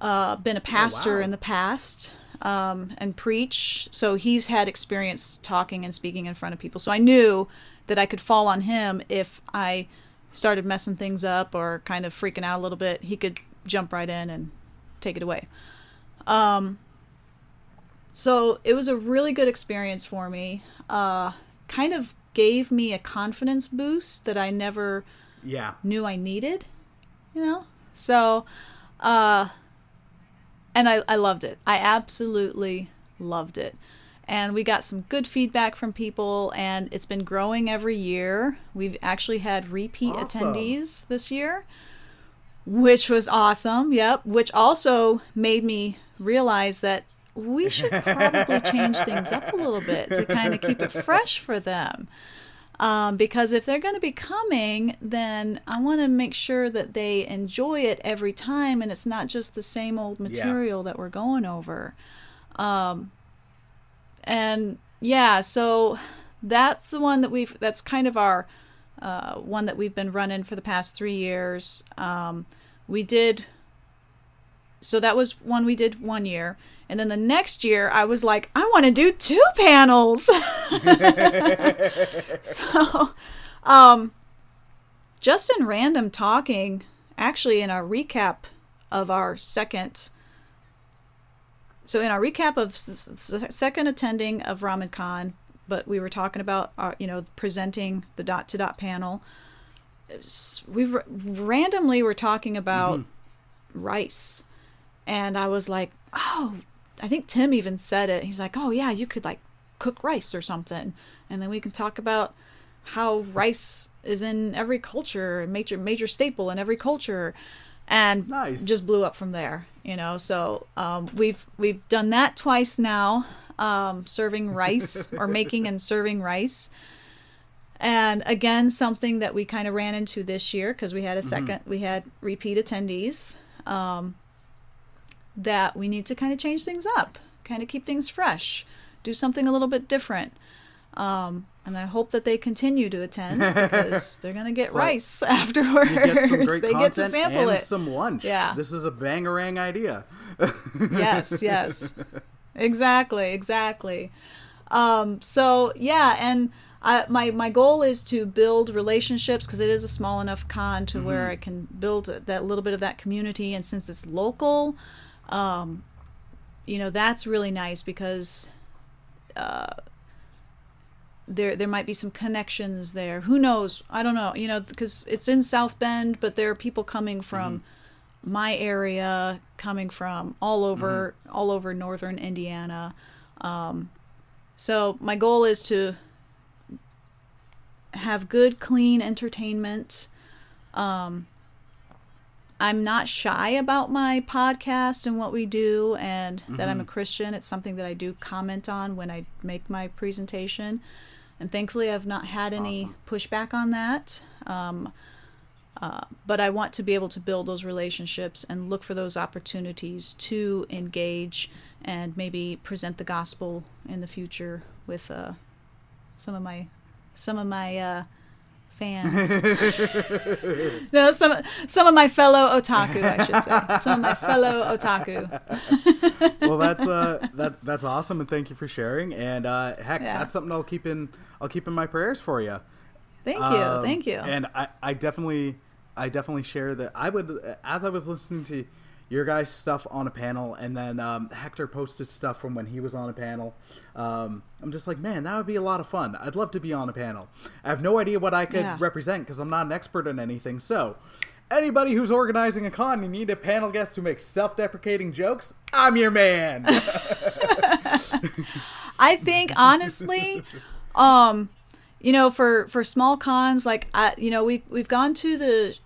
uh, been a pastor wow. in the past um, and preach. So he's had experience talking and speaking in front of people. So I knew that I could fall on him if I started messing things up or kind of freaking out a little bit. He could jump right in and take it away. Um, so it was a really good experience for me. Uh, kind of gave me a confidence boost that I never yeah. knew I needed, you know? So, uh, and I, I loved it. I absolutely loved it. And we got some good feedback from people, and it's been growing every year. We've actually had repeat Awesome. attendees this year, which was awesome. Yep. Which also made me realize that we should probably change things up a little bit to kind of keep it fresh for them. Um, because if they're going to be coming, then I want to make sure that they enjoy it every time and it's not just the same old material that we're going over. Um, and yeah, so that's the one that we've, that's kind of our uh, one that we've been running for the past three years. Um, we did. So that was one we did one year. And then the next year, I was like, I want to do two panels. [LAUGHS] so, um, just in random talking, actually, in our recap of our second. So, in our recap of s- second attending of RamenCon, but we were talking about, our, you know, presenting the dot to dot panel. We randomly were talking about rice. And I was like, oh, I think Tim even said it. He's like, oh, yeah, you could like cook rice or something. And then we can talk about how rice is in every culture, a major major staple in every culture, and Nice. just blew up from there. You know, so um, we've we've done that twice now, um, serving rice [LAUGHS] or making and serving rice. And again, something that we kind of ran into this year because we had a 2nd we had repeat attendees. Um, that we need to kind of change things up, kind of keep things fresh, do something a little bit different. Um, and I hope that they continue to attend [LAUGHS] because they're gonna get like rice afterwards. [LAUGHS] Get some great they get to sample it. some lunch. Yeah. This is a bangarang idea. yes, [LAUGHS] yes. Exactly, exactly. Um, so yeah, and I, my my goal is to build relationships because it is a small enough con to where Mm-hmm. I can build that little bit of that community, and since it's local, um, you know that's really nice because uh, there there might be some connections there. Who knows? I don't know. You know, because it's in South Bend, but there are people coming from my area, coming from all over all over northern Indiana. Um, so my goal is to have good, clean entertainment. Um, I'm not shy about my podcast and what we do, and that I'm a Christian. It's something that I do comment on when I make my presentation, and thankfully, I've not had any Awesome. pushback on that. Um, uh, but I want to be able to build those relationships and look for those opportunities to engage and maybe present the gospel in the future with uh, some of my some of my uh, fans. [LAUGHS] no, some some of my fellow otaku, I should say. Some of my fellow otaku. [LAUGHS] well, that's uh, that that's awesome, and thank you for sharing. And uh, heck, Yeah. that's something I'll keep in I'll keep in my prayers for you. Thank you, Um, thank you. And I, I definitely, I definitely share that. I would, as I was listening to your guys' stuff on a panel, and then um, Hector posted stuff from when he was on a panel. Um, I'm just like, man, that would be a lot of fun. I'd love to be on a panel. I have no idea what I could Yeah. represent because I'm not an expert in anything. So, anybody who's organizing a con, you need a panel guest who makes self-deprecating jokes. I'm your man. [LAUGHS] I think honestly, um, you know, for for small cons, like I, you know, we we've gone to the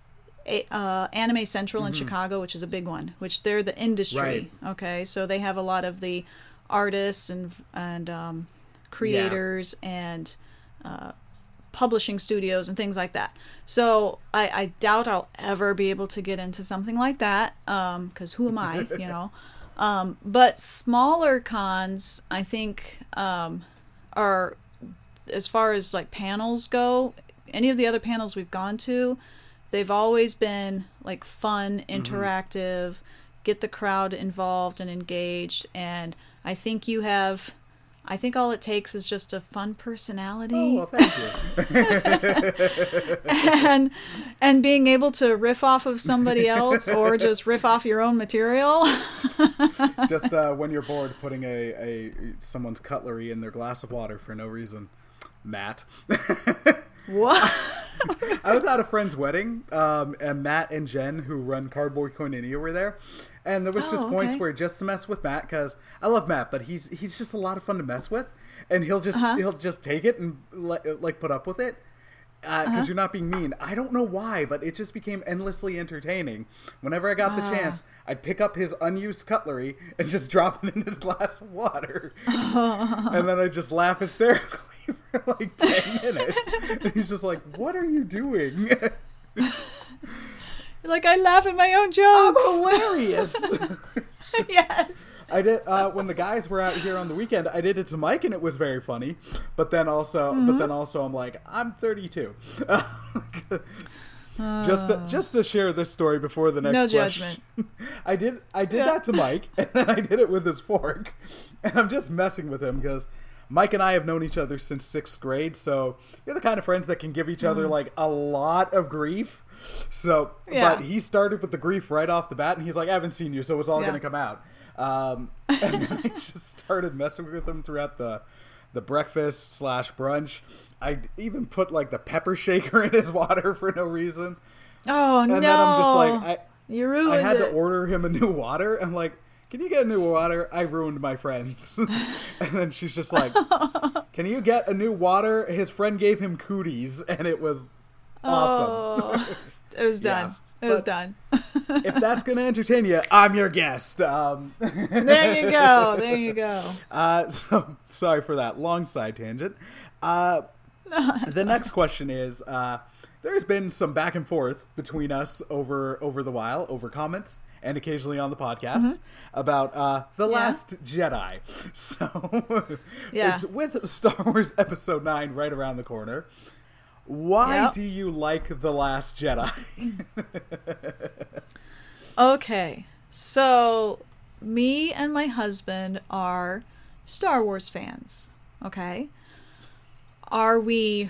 uh, Anime Central in Chicago, which is a big one, which they're the industry. Right. Okay, so they have a lot of the artists and and um, creators and uh, publishing studios and things like that. So I, I doubt I'll ever be able to get into something like that because who am I, you know? [LAUGHS] Um, but smaller cons, I think, um, are as far as like panels go. Any of the other panels we've gone to, they've always been like fun, interactive, get the crowd involved and engaged. And I think you have. I think all it takes is just a fun personality oh, well, thank you. [LAUGHS] [LAUGHS] and and being able to riff off of somebody else or [LAUGHS] just riff off your own material. just uh, when you're bored, putting a, a someone's cutlery in their glass of water for no reason. Matt. What? [LAUGHS] I was at a friend's wedding, um, and Matt and Jen, who run Cardboard Koinonia, were there. And there was just Oh, points okay. where just to mess with Matt, because I love Matt, but he's he's just a lot of fun to mess with, and he'll just Uh-huh. he'll just take it and let, like put up with it. Because Uh-huh. you're not being mean. I don't know why, but it just became endlessly entertaining. Whenever I got the Ah. chance, I'd pick up his unused cutlery and just [LAUGHS] drop it in his glass of water. [LAUGHS] and then I'd just laugh hysterically [LAUGHS] for like 10 [LAUGHS] minutes. And he's just like, What are you doing? [LAUGHS] like I laugh at my own I'm jokes. hilarious. yes. I did uh, when the guys were out here on the weekend. I did it to Mike, and it was very funny. But then also, Mm-hmm. but then also, I'm like, I'm 32. just to, just to share this story before the next Uh. No question. judgment. I did I did Yeah. that to Mike, and then I did it with his fork, and I'm just messing with him because. Mike and I have known each other since sixth grade, so you're the kind of friends that can give each other like a lot of grief. So, Mm. Yeah. but he started with the grief right off the bat, and he's like, "I haven't seen you, so it's all Yeah. gonna come out." Um, [LAUGHS] and then I just started messing with him throughout the the breakfast slash brunch. I even put like the pepper shaker [LAUGHS] in his water for no reason, Oh and no! then I'm just like, I, you ruined I had it. to order him a new water. I'm like, can you get a new water? I ruined my friends. [LAUGHS] and then she's just like, can you get a new water? His friend gave him cooties, and it was awesome. Oh, it was done. Yeah, it was but- done. if that's going to entertain you, I'm your guest. Um, [LAUGHS] there you go. There you go. [LAUGHS] uh, so sorry for that long side tangent. Uh, the next question is uh, there's been some back and forth between us over over the while over comments and occasionally on the podcast about uh, the Mm-hmm. Yeah. last jedi [LAUGHS] so Yeah. with star wars episode 9 right around the corner why Yep. do you like the last jedi [LAUGHS] Okay, so me and my husband are Star Wars fans. Okay, are we?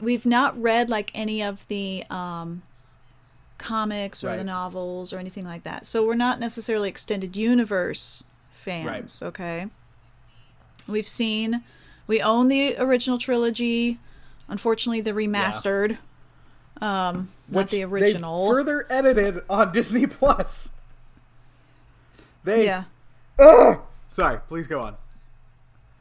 We've not read like any of the um, comics or Right. the novels or anything like that, so we're not necessarily extended universe fans. Okay, we've seen, we own the original trilogy. Unfortunately, the remastered. Um, not Which the they original. further edited on disney plus they yeah. Ugh! sorry please go on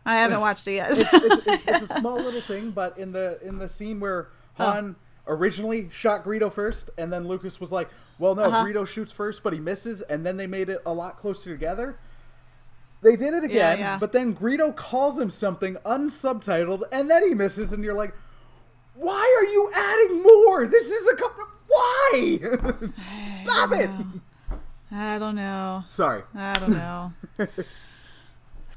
I haven't watched it yet. it's, it's, it's a [LAUGHS] small little thing, but in the in the scene where Oh. Originally shot Greedo first, and then Lucas was like, "Well, no, Uh-huh. Greedo shoots first, but he misses," and then they made it a lot closer together. They did it again, yeah. but then Greedo calls him something unsubtitled, and then he misses, and you're like, "Why are you adding more? This is a couple. Why? [LAUGHS] Stop it!" I don't know. Sorry. I don't know. [LAUGHS]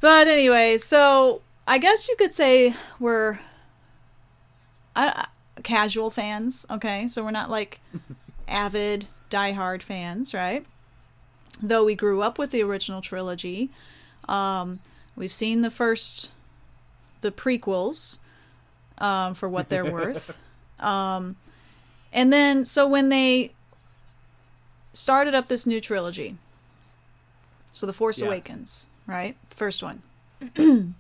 but anyway, so I guess you could say we're uh, casual fans. Okay, so we're not like [LAUGHS] avid, diehard fans, right? Though we grew up with the original trilogy, um, we've seen the first, the prequels, um, for what they're [LAUGHS] worth. Um, and then, so when they started up this new trilogy, so the Force Yeah. Awakens, right? First one. [CLEARS THROAT]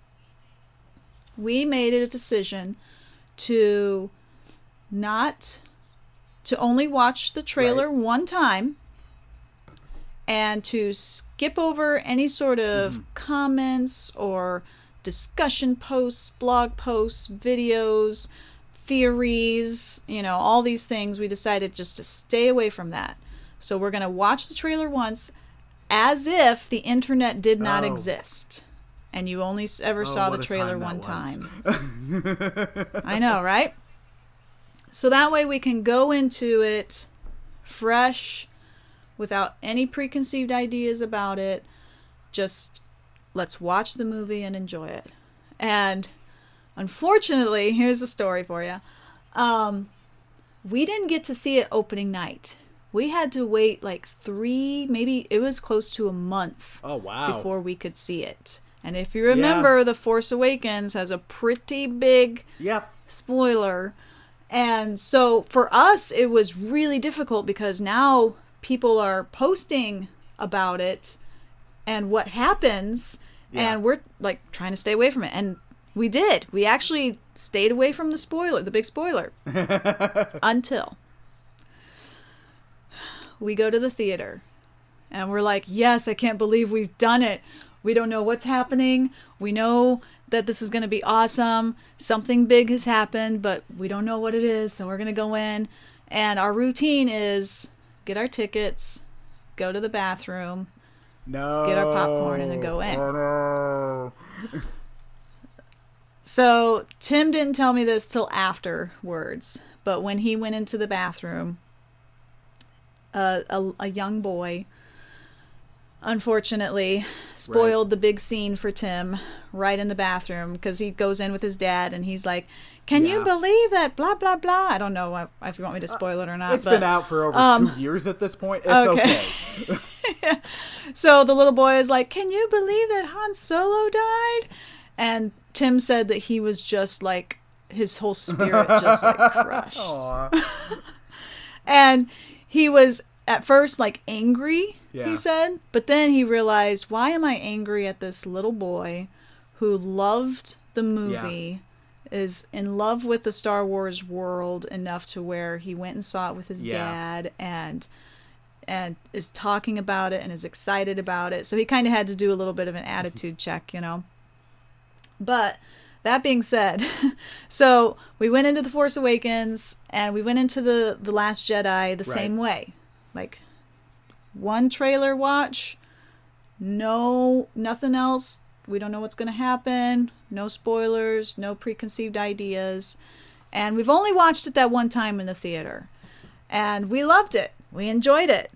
we made it a decision to not to only watch the trailer Right. one time and to skip over any sort of mm-hmm. comments or discussion posts, blog posts, videos, theories, you know, all these things. We decided just to stay away from that. So we're going to watch the trailer once as if the internet did not Oh. exist and you only ever oh, saw the trailer time one was. time. [LAUGHS] I know, right? So that way we can go into it fresh without any preconceived ideas about it. Just let's watch the movie and enjoy it. And unfortunately, [LAUGHS] here's a story for you. Um, we didn't get to see it opening night. We had to wait like three, maybe it was close to a month Oh wow. before we could see it. And if you remember, The Force Awakens has a pretty big Yep. spoiler. And so for us, it was really difficult because now people are posting about it and what happens, Yeah. and we're like trying to stay away from it. And we did. We actually stayed away from the spoiler, the big spoiler, [LAUGHS] until we go to the theater and we're like, yes, I can't believe we've done it. We don't know what's happening. We know that this is going to be awesome. Something big has happened, but we don't know what it is. So we're going to go in. And our routine is get our tickets, go to the bathroom. No. Get our popcorn and then go in. Oh no. So Tim didn't tell me this till afterwards, but when he went into the bathroom, uh, a, a young boy unfortunately spoiled the big scene for Tim right in the bathroom because he goes in with his dad and he's like, "Can you believe that?" Blah blah blah. I don't know if, if you want me to spoil it or not. It's but, been out for over um, two years at this point. It's okay. okay. [LAUGHS] So the little boy is like, "Can you believe that Han Solo died?" And Tim said that he was just like his whole spirit just like [LAUGHS] crushed. [LAUGHS] And he was at first like angry, Yeah. he said, but then he realized, why am I angry at this little boy who loved the movie, is in love with the Star Wars world enough to where he went and saw it with his Yeah. dad and and is talking about it and is excited about it. So he kind of had to do a little bit of an mm-hmm. attitude check, you know. But that being said, [LAUGHS] so we went into the Force Awakens and we went into the the Last Jedi the same way, like one trailer watch, no nothing else. We don't know what's going to happen. No spoilers, no preconceived ideas, and we've only watched it that one time in the theater, and we loved it. We enjoyed it,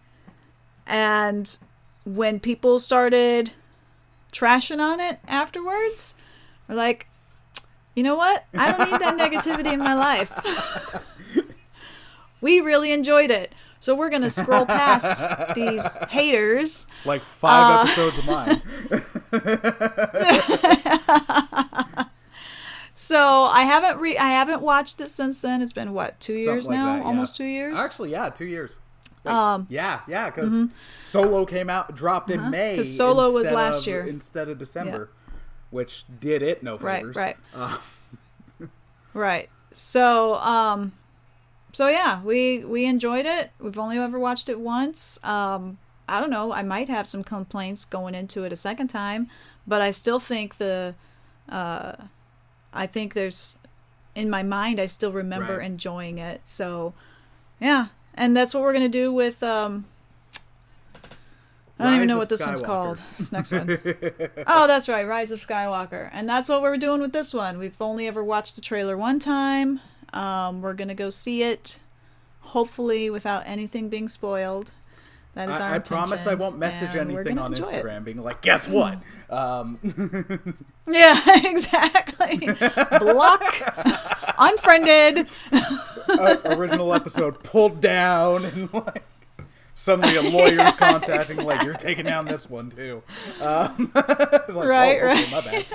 and when people started trashing on it afterwards, we're like, you know what? I don't need that negativity in my life. [LAUGHS] we really enjoyed it. So we're going to scroll past [LAUGHS] these haters. Like five Uh, episodes of mine. [LAUGHS] So I haven't re- I haven't watched it since then. It's been what, 2 years like now? that, yeah. Almost 2 years? Actually, yeah, two years. Wait, Um, yeah, yeah, because Solo came out, dropped in May. Because Solo was last of- year. instead of December, which did it no Right, favors. right. Uh, [LAUGHS] Right. So, um so yeah, we we enjoyed it. We've only ever watched it once. Um I don't know, I might have some complaints going into it a second time, but I still think the uh I think there's in my mind I still remember Right. enjoying it. So, yeah. And that's what we're going to do with um I don't even know what this one's called. This next one. [LAUGHS] oh, that's right, Rise of Skywalker, and that's what we're doing with this one. We've only ever watched the trailer one time. Um, we're gonna go see it, hopefully without anything being spoiled. That is our I, I promise I won't message anything on enjoy it. Instagram being like, guess what? [LAUGHS] Um, Yeah, [LAUGHS] exactly. Block, [LAUGHS] unfriended. uh, original episode pulled down and like suddenly a lawyer's [LAUGHS] contacting like you're taking down this one too. Um, [LAUGHS] like, Right, oh, okay, right. My bad.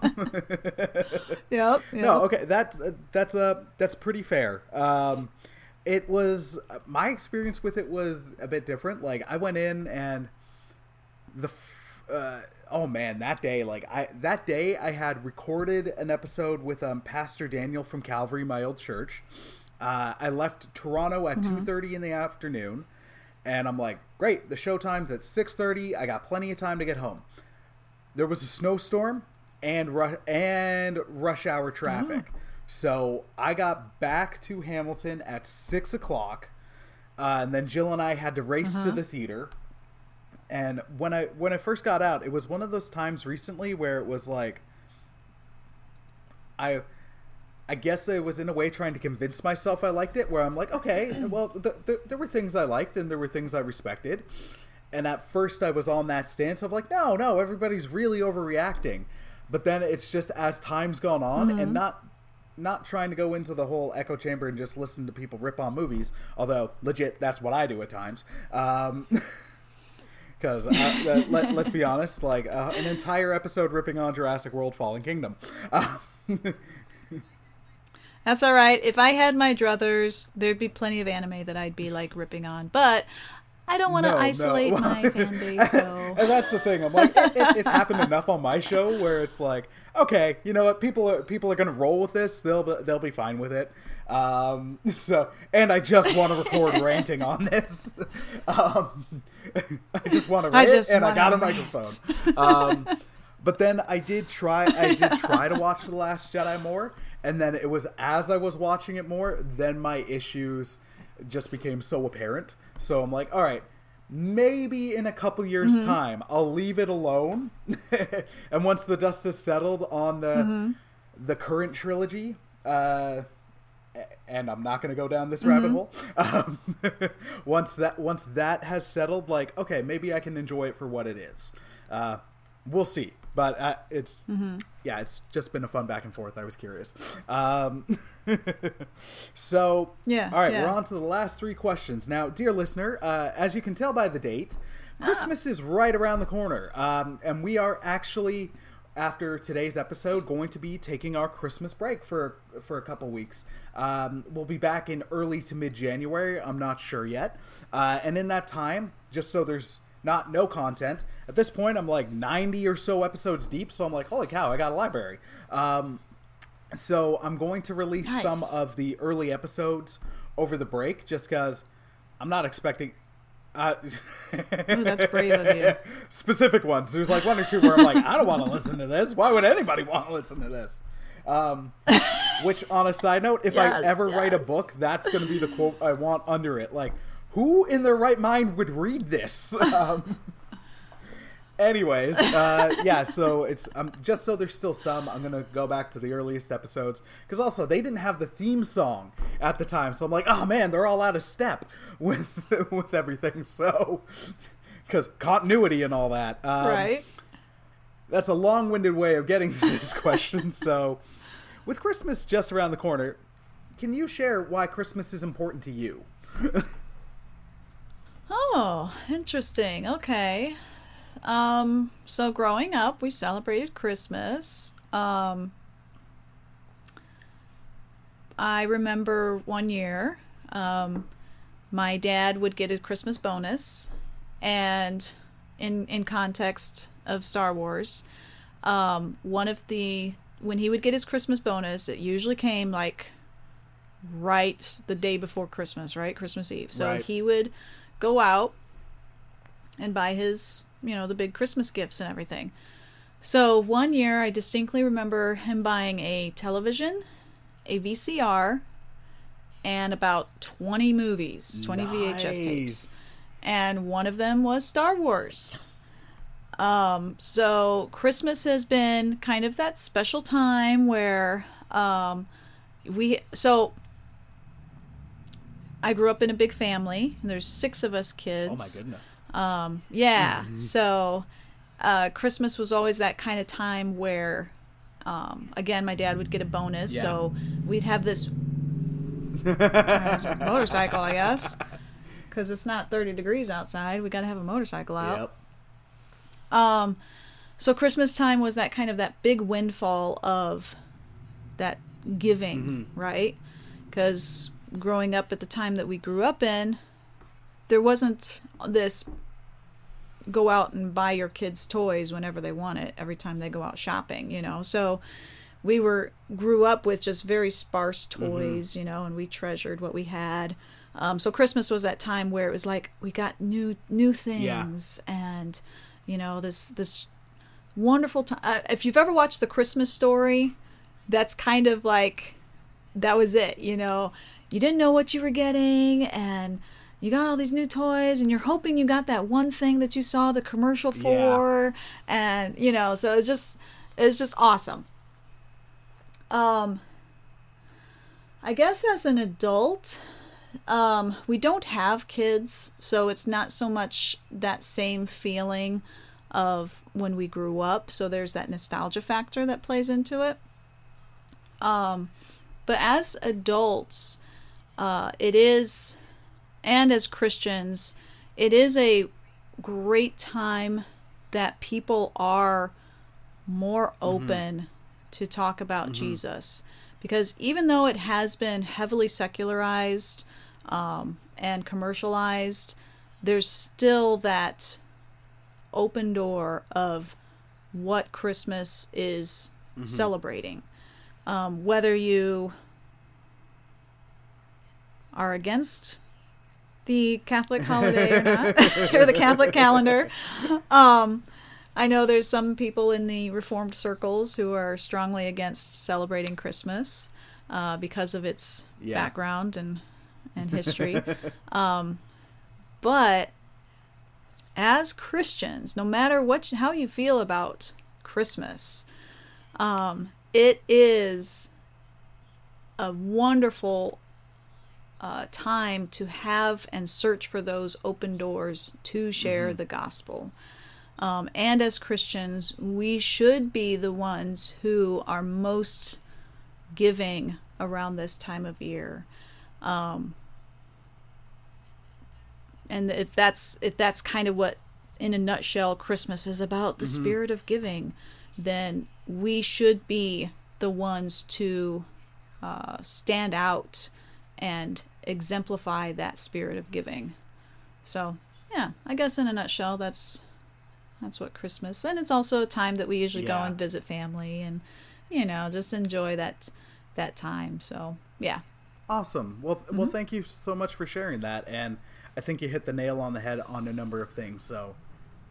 Yep. [LAUGHS] yep. No, okay, that's that's uh, that's pretty fair. Um, it was my experience with it was a bit different. Like I went in and the f- uh, oh man, that day like I that day I had recorded an episode with um, Pastor Daniel from Calvary, my old church. Uh, I left Toronto at two thirty in the afternoon, and I'm like, great, the show time's at six thirty. I got plenty of time to get home there was a snowstorm and ru- and rush hour traffic. So I got back to Hamilton at six o'clock, uh, and then Jill and I had to race to the theater. And when I when I first got out, it was one of those times recently where it was like, I. I guess I was in a way trying to convince myself I liked it. Where I'm like, okay, [CLEARS THROAT] well, th- th- there were things I liked and there were things I respected. And at first, I was on that stance of like, no, no, everybody's really overreacting. But then it's just as time's gone on, and not not trying to go into the whole echo chamber and just listen to people rip on movies. Although legit, that's what I do at times. Um, [LAUGHS] Because uh, let, let's be honest, like uh, an entire episode ripping on Jurassic World: Fallen Kingdom. Uh, [LAUGHS] That's all right. If I had my druthers, there'd be plenty of anime that I'd be like ripping on. But I don't want to No, no. isolate [LAUGHS] my fan base, so [LAUGHS] and that's the thing. I'm like, it, it- it's happened enough on my show where it's like, okay, you know what? People are people are gonna roll with this. They'll be- they'll be fine with it. Um, [LAUGHS] so, and I just want to record ranting on this. Um, I just want to I rant, and I got a rant. microphone. Um, but then I did try. I did try to watch the Last Jedi more, and then it was as I was watching it more, then my issues just became so apparent. So I'm like, all right, maybe in a couple years' Mm-hmm. time, I'll leave it alone, [LAUGHS] and once the dust has settled on the Mm-hmm. the current trilogy, uh, and I'm not going to go down this rabbit hole. [LAUGHS] Um, [LAUGHS] once that once that has settled, like okay, maybe I can enjoy it for what it is. Uh, we'll see, but uh, it's yeah, it's just been a fun back and forth. I was curious. Um, [LAUGHS] so Yeah, all right, yeah. we're on to the last three questions now, dear listener. Uh, as you can tell by the date, Christmas is right around the corner, um, and we are actually after today's episode going to be taking our Christmas break for for a couple weeks. Um, we'll be back in early to mid January. I'm not sure yet, uh, and in that time, just so there's not no content at this point, I'm like 90 or so episodes deep. So I'm like, holy cow, I got a library. Um, so I'm going to release Nice. some of the early episodes over the break, just because I'm not expecting. Uh, Ooh, that's brave of you. [LAUGHS] specific ones. There's like one or two where I'm like, I don't want to listen to this. Why would anybody want to listen to this? Um, which, on a side note, if Yes, I ever write a book, that's going to be the quote I want under it. Like, who in their right mind would read this? [LAUGHS] Um, anyways, uh, yeah. So it's um, just so there's still some. I'm gonna go back to the earliest episodes because also they didn't have the theme song at the time. So I'm like, oh man, they're all out of step [LAUGHS] with with everything. [LAUGHS] So because continuity and all that. Um, right? that's a long-winded way of getting to this question. So, with Christmas just around the corner, can you share why Christmas is important to you? Oh, interesting. Okay. Um, so growing up, we celebrated Christmas. Um, I remember one year, um, my dad would get a Christmas bonus, and in in context of Star Wars, um, one of the when he would get his Christmas bonus, it usually came like right the day before Christmas, right? Christmas Eve. So Right. he would go out and buy his, you know, the big Christmas gifts and everything. So one year I distinctly remember him buying a television, a VCR, and about 20 movies, 20 VHS tapes. And one of them was Star Wars. Um, so Christmas has been kind of that special time where um, we so I grew up in a big family. There's six of us kids. Oh my goodness. Um, yeah. Mm-hmm. So uh, Christmas was always that kind of time where, um, again, my dad would get a bonus. Yeah. So we'd have this uh, [LAUGHS] motorcycle, I guess, because it's not 30 degrees outside. We got to have a motorcycle out. Yep. Um, so Christmas time was that kind of that big windfall of that giving, right? Because growing up at the time that we grew up in, there wasn't this go out and buy your kids toys whenever they want it every time they go out shopping, you know. So we were grew up with just very sparse toys, you know, and we treasured what we had. Um, so Christmas was that time where it was like we got new new things and you know this this wonderful time. Uh, if you've ever watched the Christmas Story, that's kind of like that was it. You know, you didn't know what you were getting and. You got all these new toys, and you're hoping you got that one thing that you saw the commercial for, and you know, so it's just, it's just awesome. Um, I guess as an adult, um, we don't have kids, so it's not so much that same feeling of when we grew up. So there's that nostalgia factor that plays into it. Um, but as adults, uh, it is, and as Christians, it is a great time that people are more open to talk about Jesus. Because even though it has been heavily secularized um, and commercialized, there's still that open door of what Christmas is celebrating. Um, whether you are against the Catholic holiday or not, [LAUGHS] or the Catholic calendar. Um, I know there's some people in the Reformed circles who are strongly against celebrating Christmas uh, because of its Yeah. background and and history. [LAUGHS] um, but as Christians, no matter what how you feel about Christmas, um, it is a wonderful uh, time to have and search for those open doors to share the gospel. Um, and as Christians, we should be the ones who are most giving around this time of year. Um, and if that's if that's kind of what in a nutshell christmas is about the spirit of giving then we should be the ones to uh, stand out and exemplify that spirit of giving so yeah i guess in a nutshell that's that's what christmas and it's also a time that we usually go and visit family and you know just enjoy that that time so yeah Awesome. Well, Mm-hmm. well, thank you so much for sharing that, and I think you hit the nail on the head on a number of things. So,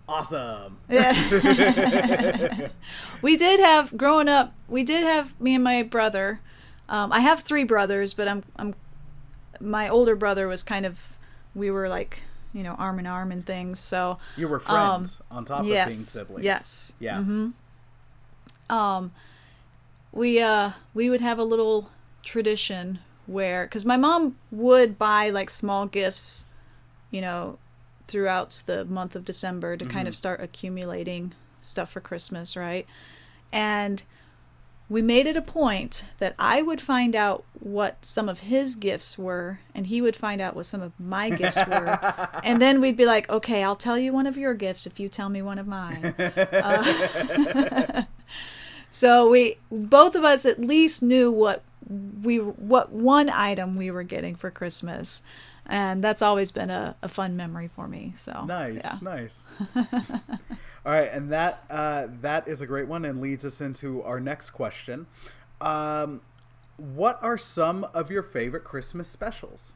awesome. Yeah. [LAUGHS] [LAUGHS] we did have growing up. We did have me and my brother. Um, I have three brothers, but I'm I'm my older brother was kind of we were like you know arm in arm and things. So You were friends on top of being Um, yes, siblings. yes. Yeah. um, we uh we would have a little tradition where because my mom would buy like small gifts, you know, throughout the month of December to kind of start accumulating stuff for Christmas, right? And we made it a point that I would find out what some of his gifts were, and he would find out what some of my gifts were. [LAUGHS] and then we'd be like, okay, I'll tell you one of your gifts if you tell me one of mine. Uh, [LAUGHS] so we, both of us at least knew what we, what one item we were getting for Christmas. And that's always been a, a fun memory for me. So Nice, yeah. nice. [LAUGHS] All right, and that uh, that is a great one, and leads us into our next question. Um, what are some of your favorite Christmas specials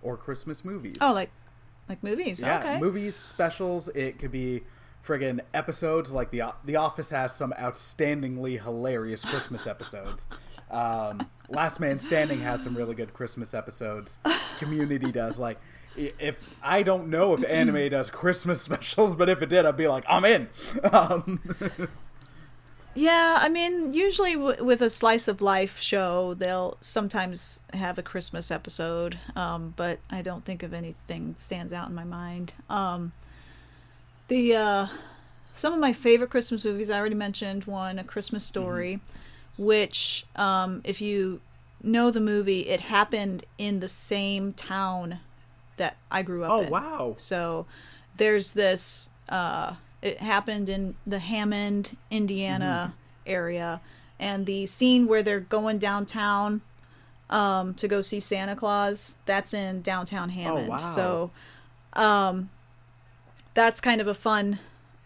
or Christmas movies? Oh, like, like movies. yeah, okay. movies specials. It could be friggin' episodes. Like the the Office has some outstandingly hilarious Christmas episodes. [LAUGHS] Um, Last Man Standing has some really good Christmas episodes. Community does like. If I don't know if anime [CLEARS THROAT] does Christmas [LAUGHS] specials, but if it did, I'd be like, I'm in. [LAUGHS] Um, Yeah, I mean, usually w- with a slice of life show, they'll sometimes have a Christmas episode, um, but I don't think of anything stands out in my mind. Um, the uh, some of my favorite Christmas movies I already mentioned one, A Christmas Story, which um, if you know the movie, it happened in the same town that I grew up oh in. wow! So there's this. Uh, it happened in the Hammond, Indiana area, and the scene where they're going downtown um, to go see Santa Claus. That's in downtown Hammond. Oh, wow. So, um, that's kind of a fun,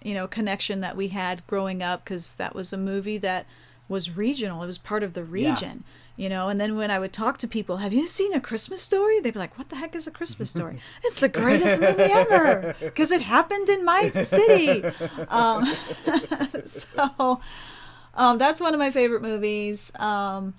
you know, connection that we had growing up because that was a movie that was regional. It was part of the region you know? And then when i would talk to people have you seen a christmas story? They'd be like what the heck is a christmas story? [LAUGHS] It's the greatest movie ever because it happened in my city. Um, [LAUGHS] so um, that's one of my favorite movies. Um,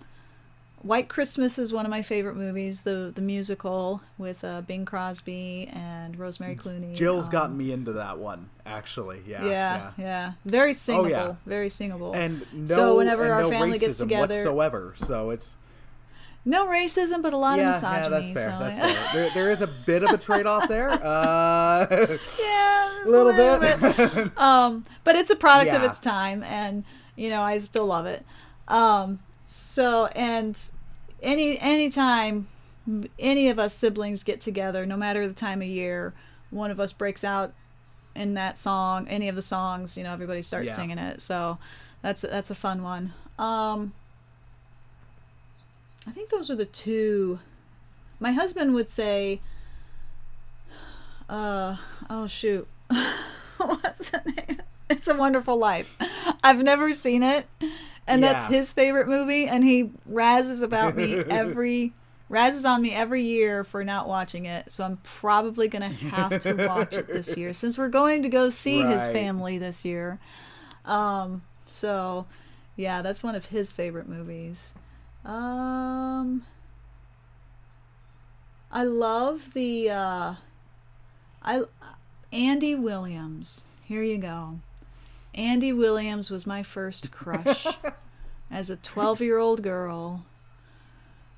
white christmas is one of my favorite movies the the musical with uh, bing crosby and rosemary clooney Jill's um, gotten me into that one. Actually, yeah, yeah, yeah, very singable, Oh, yeah. very singable. And no, So whenever and our no family racism gets together- whatsoever. So it's no racism, but a lot yeah, of misogyny. yeah, that's fair. so, That's yeah. fair. [LAUGHS] There, there is a bit of a trade off there. [LAUGHS] Uh, yeah, [LAUGHS] a little, bit. um, but it's a product of its time, and you know I still love it. Um, so and any anytime any of us siblings get together, no matter the time of year, one of us breaks out in that song, any of the songs, you know, everybody starts Yeah. singing it. So that's that's a fun one. Um, I think those are the two. My husband would say, uh, oh shoot, [LAUGHS] what's the name? It's a Wonderful Life. I've never seen it, and that's Yeah. his favorite movie, and he razzes about me [LAUGHS] every razzes on me every year for not watching it. So I'm probably gonna have to watch it this year since we're going to go see his family this year. Um, so yeah, that's one of his favorite movies. Um, I love the uh, I Andy Williams. Here you go. Andy Williams was my first crush [LAUGHS] as a 12 year old girl.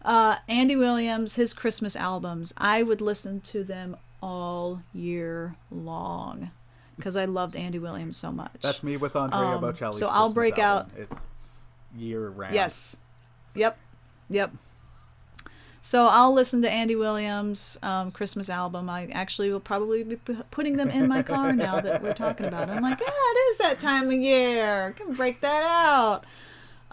Uh, Andy Williams, his Christmas albums, I would listen to them all year long because I loved Andy Williams so much. That's me with Andrea Um, Bocelli's. so I'll Christmas break album. It's year round. Yes. Yep. Yep. So I'll listen to Andy Williams' um, Christmas album. I actually will probably be pu- putting them in my car now that we're talking about it. I'm like, yeah, it is that time of year. Can break that out.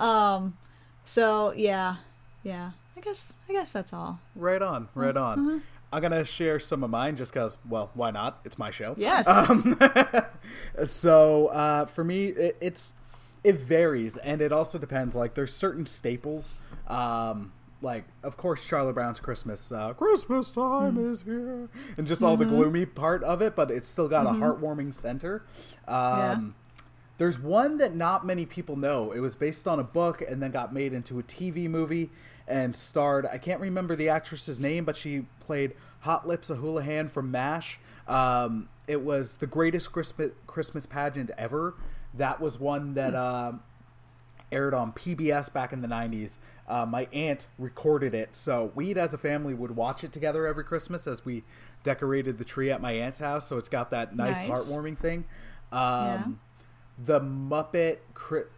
Um, so yeah, yeah. I guess I guess that's all. Right on. Right on. Mm-hmm. I'm gonna share some of mine just because. Well, why not? It's my show. Yes. Um, [LAUGHS] so uh, for me, it, it's it varies, and it also depends. Like there's certain staples. Um, like of course Charlie Brown's Christmas. Uh, Christmas time Mm. is here, and just all the Mm-hmm. gloomy part of it, but it's still got a heartwarming center. Um, Yeah. There's one that not many people know. It was based on a book and then got made into a TV movie and starred. I can't remember the actress's name, but she played Hot Lips Houlihan from MASH. Um, it was the greatest Christmas Christmas pageant ever. That was one that um, aired on PBS back in the 90s. Uh, my aunt recorded it, so we as a family would watch it together every Christmas as we decorated the tree at my aunt's house. So it's got that nice, Nice. heartwarming thing. Um, The Muppet,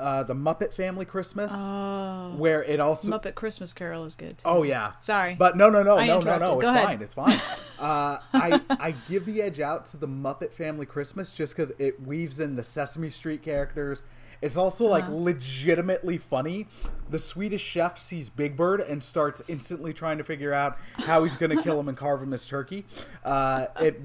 uh, the Muppet Family Christmas, Oh, where it also Muppet Christmas Carol is good too. Oh yeah. Sorry. But no, no, no, I no, no, no. It's ahead. fine. It's fine. [LAUGHS] Uh, I I give the edge out to the Muppet Family Christmas just because it weaves in the Sesame Street characters. It's also like Uh-huh. legitimately funny. The Swedish chef sees Big Bird and starts instantly trying to figure out how he's going to kill him and carve him as turkey. Uh, it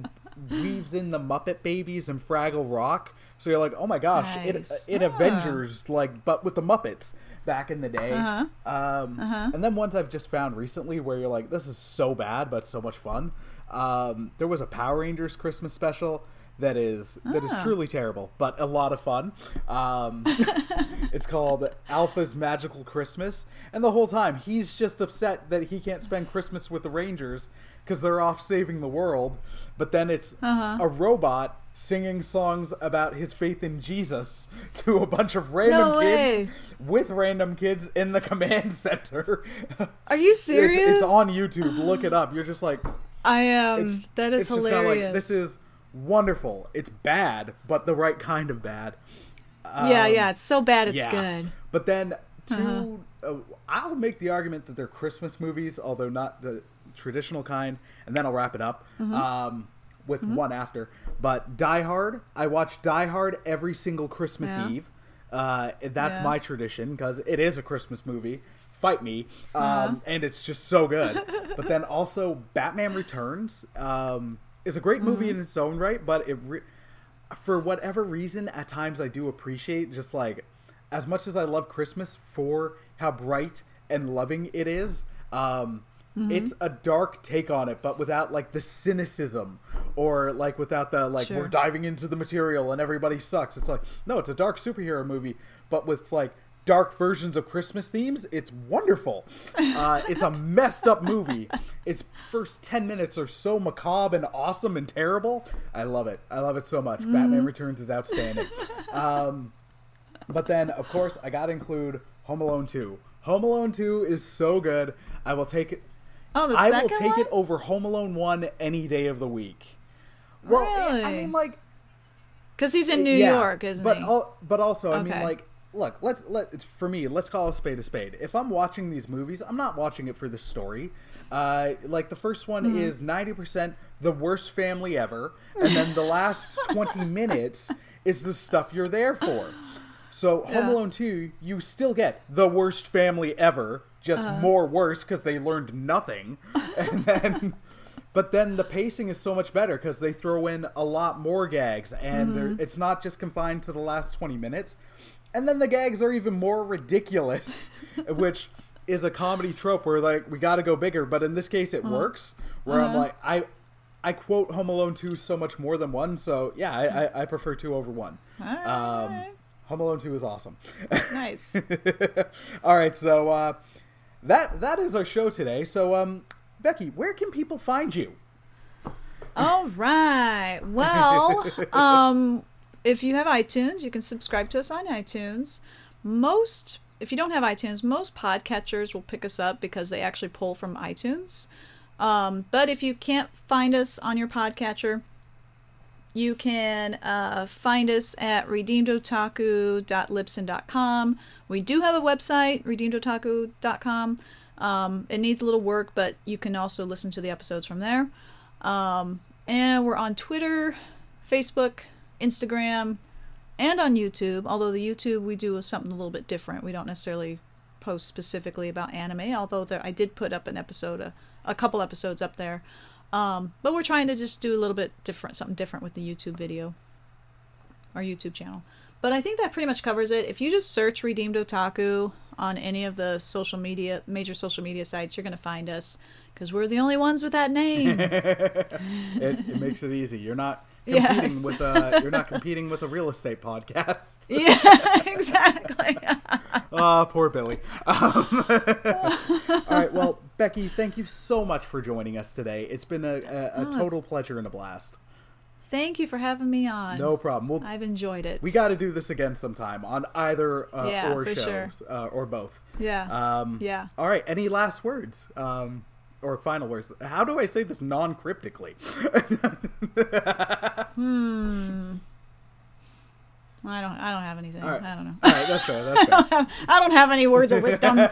weaves in the Muppet Babies and Fraggle Rock. So you're like, oh my gosh, Nice. it it. Avengers like, but with the Muppets back in the day. Uh-huh. Um, And then ones I've just found recently where you're like, this is so bad, but so much fun. Um, there was a Power Rangers Christmas special that is that is Ah. truly terrible, but a lot of fun. Um, [LAUGHS] it's called Alpha's Magical Christmas, and the whole time he's just upset that he can't spend Christmas with the Rangers because they're off saving the world. But then it's Uh-huh. a robot singing songs about his faith in Jesus [LAUGHS] to a bunch of random No kids with random kids in the [LAUGHS] command center. Are you serious? it's on YouTube. Look it up. You're just like, I am. it's, Um, that is it's just hilarious. like this is wonderful. It's bad, but the right kind of bad. yeah, Um, yeah. It's so bad. It's yeah. good. But then 2 Uh-huh. uh, I'll make the argument that they're Christmas movies, although not the traditional kind, and then I'll wrap it up Mm-hmm. um, with one after. But Die Hard, I watch Die Hard every single Christmas Yeah. Eve. Uh, that's Yeah. my tradition because it is a Christmas movie. Fight me, um, Uh-huh. and it's just so good. but then also Batman Returns um, is a great movie Mm-hmm. in its own right, but it. Re- for whatever reason, at times I do appreciate just like as much as I love Christmas for how bright and loving it is. Um, Mm-hmm. It's a dark take on it, but without like the cynicism or like without the like Sure. we're diving into the material and everybody sucks. It's like no, it's a dark superhero movie, but with like dark versions of Christmas themes. It's wonderful. [LAUGHS] Uh, it's a messed up movie. Its first ten minutes are so macabre and awesome and terrible. I love it. I love it so much. Batman Returns is outstanding. [LAUGHS] Um, but then, of course, I got to include Home Alone 2. Home Alone 2 is so good. I will take it. Oh, the I will take one? it over Home Alone 1 any day of the week. Well, I- I mean, like, Because he's in New yeah, York, isn't but he? al- but also, I mean, like, look, let's let it's for me. Let's call a spade a spade. If I'm watching these movies, I'm not watching it for the story. Uh, like the first one Mm-hmm. is ninety percent the worst family ever, and then the last [LAUGHS] twenty minutes is the stuff you're there for. So Home Alone two, you still get the worst family ever, just Uh-huh. more worse because they learned nothing, [LAUGHS] and then. But then the pacing is so much better because they throw in a lot more gags, and Mm-hmm. it's not just confined to the last 20 minutes. And then the gags are even more ridiculous, [LAUGHS] which is a comedy trope where like we got to go bigger, but in this case it works. Where I'm like I I quote Home Alone 2 so much more than one, so yeah, I, I, I prefer 2 over 1. Alright, Um. Home Alone 2 is awesome. nice. [LAUGHS] All right, so uh, that that is our show today. So um Becky, where can people find you? All right. Well, [LAUGHS] um, if you have iTunes, you can subscribe to us on iTunes. Most if you don't have iTunes, most podcatchers will pick us up because they actually pull from iTunes. Um, but if you can't find us on your podcatcher, you can uh, find us at redeemedotaku.libsyn.com. We do have a website, redeemedotaku.com. Um, it needs a little work, but you can also listen to the episodes from there. Um, and we're on Twitter, Facebook, Instagram, and on YouTube. Although the YouTube we do something a little bit different. We don't necessarily post specifically about anime. Although there, I did put up an episode, a, a couple episodes up there. Um, but we're trying to just do a little bit different, something different with the YouTube video, our YouTube channel. But I think that pretty much covers it. If you just search Redeemed Otaku on any of the social media, major social media sites, you're going to find us because we're the only ones with that name. [LAUGHS] it, it makes it easy. You're not competing Yes. with a you're not competing with a real estate podcast. [LAUGHS] yeah, exactly. [LAUGHS] Ah, poor Billy. Um, [LAUGHS] all right, well, Becky, thank you so much for joining us today. It's been a, a, a total pleasure and a blast. Thank you for having me on. No problem. We'll, I've enjoyed it. we got to do this again sometime on either uh, Yeah, or shows sure. uh, or both. Yeah. Um, Yeah. All right. Any last words um, or final words? How do I say this non cryptically? [LAUGHS] Hmm. I don't. I don't have anything. Right. I don't know. All right, that's fair. That's [LAUGHS] fair. I don't have any words of wisdom. [LAUGHS]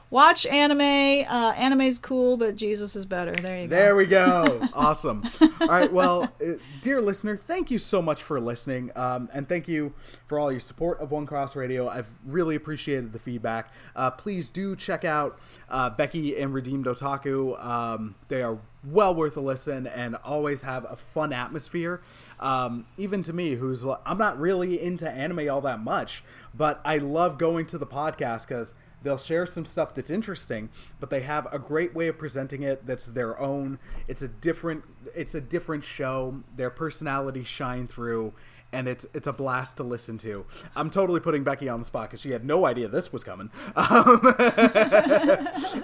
[LAUGHS] Watch anime. Uh, anime's cool, but Jesus is better. There you go. There we go. Awesome. All right. Well, uh, dear listener, thank you so much for listening. Um, and thank you for all your support of One Cross Radio. I've really appreciated the feedback. Uh, please do check out uh, Becky and Redeemed Otaku. Um, they are well worth a listen and always have a fun atmosphere. Um, even to me, who's I'm not really into anime all that much, but I love going to the podcast because they'll share some stuff that's interesting but they have a great way of presenting it that's their own. It's a different it's a different show. Their personalities shine through and it's it's a blast to listen to. I'm totally putting becky on the spot because she had no idea this was coming. Um, [LAUGHS]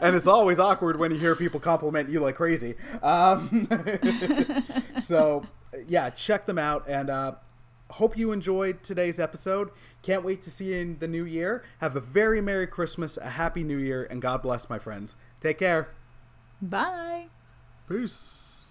and it's always awkward when you hear people compliment you like crazy. Um, [LAUGHS] so yeah check them out and uh, hope you enjoyed today's episode. Can't wait to see you in the new year. Have a very Merry Christmas, a Happy New Year, and God bless, my friends. Take care. Bye. Peace.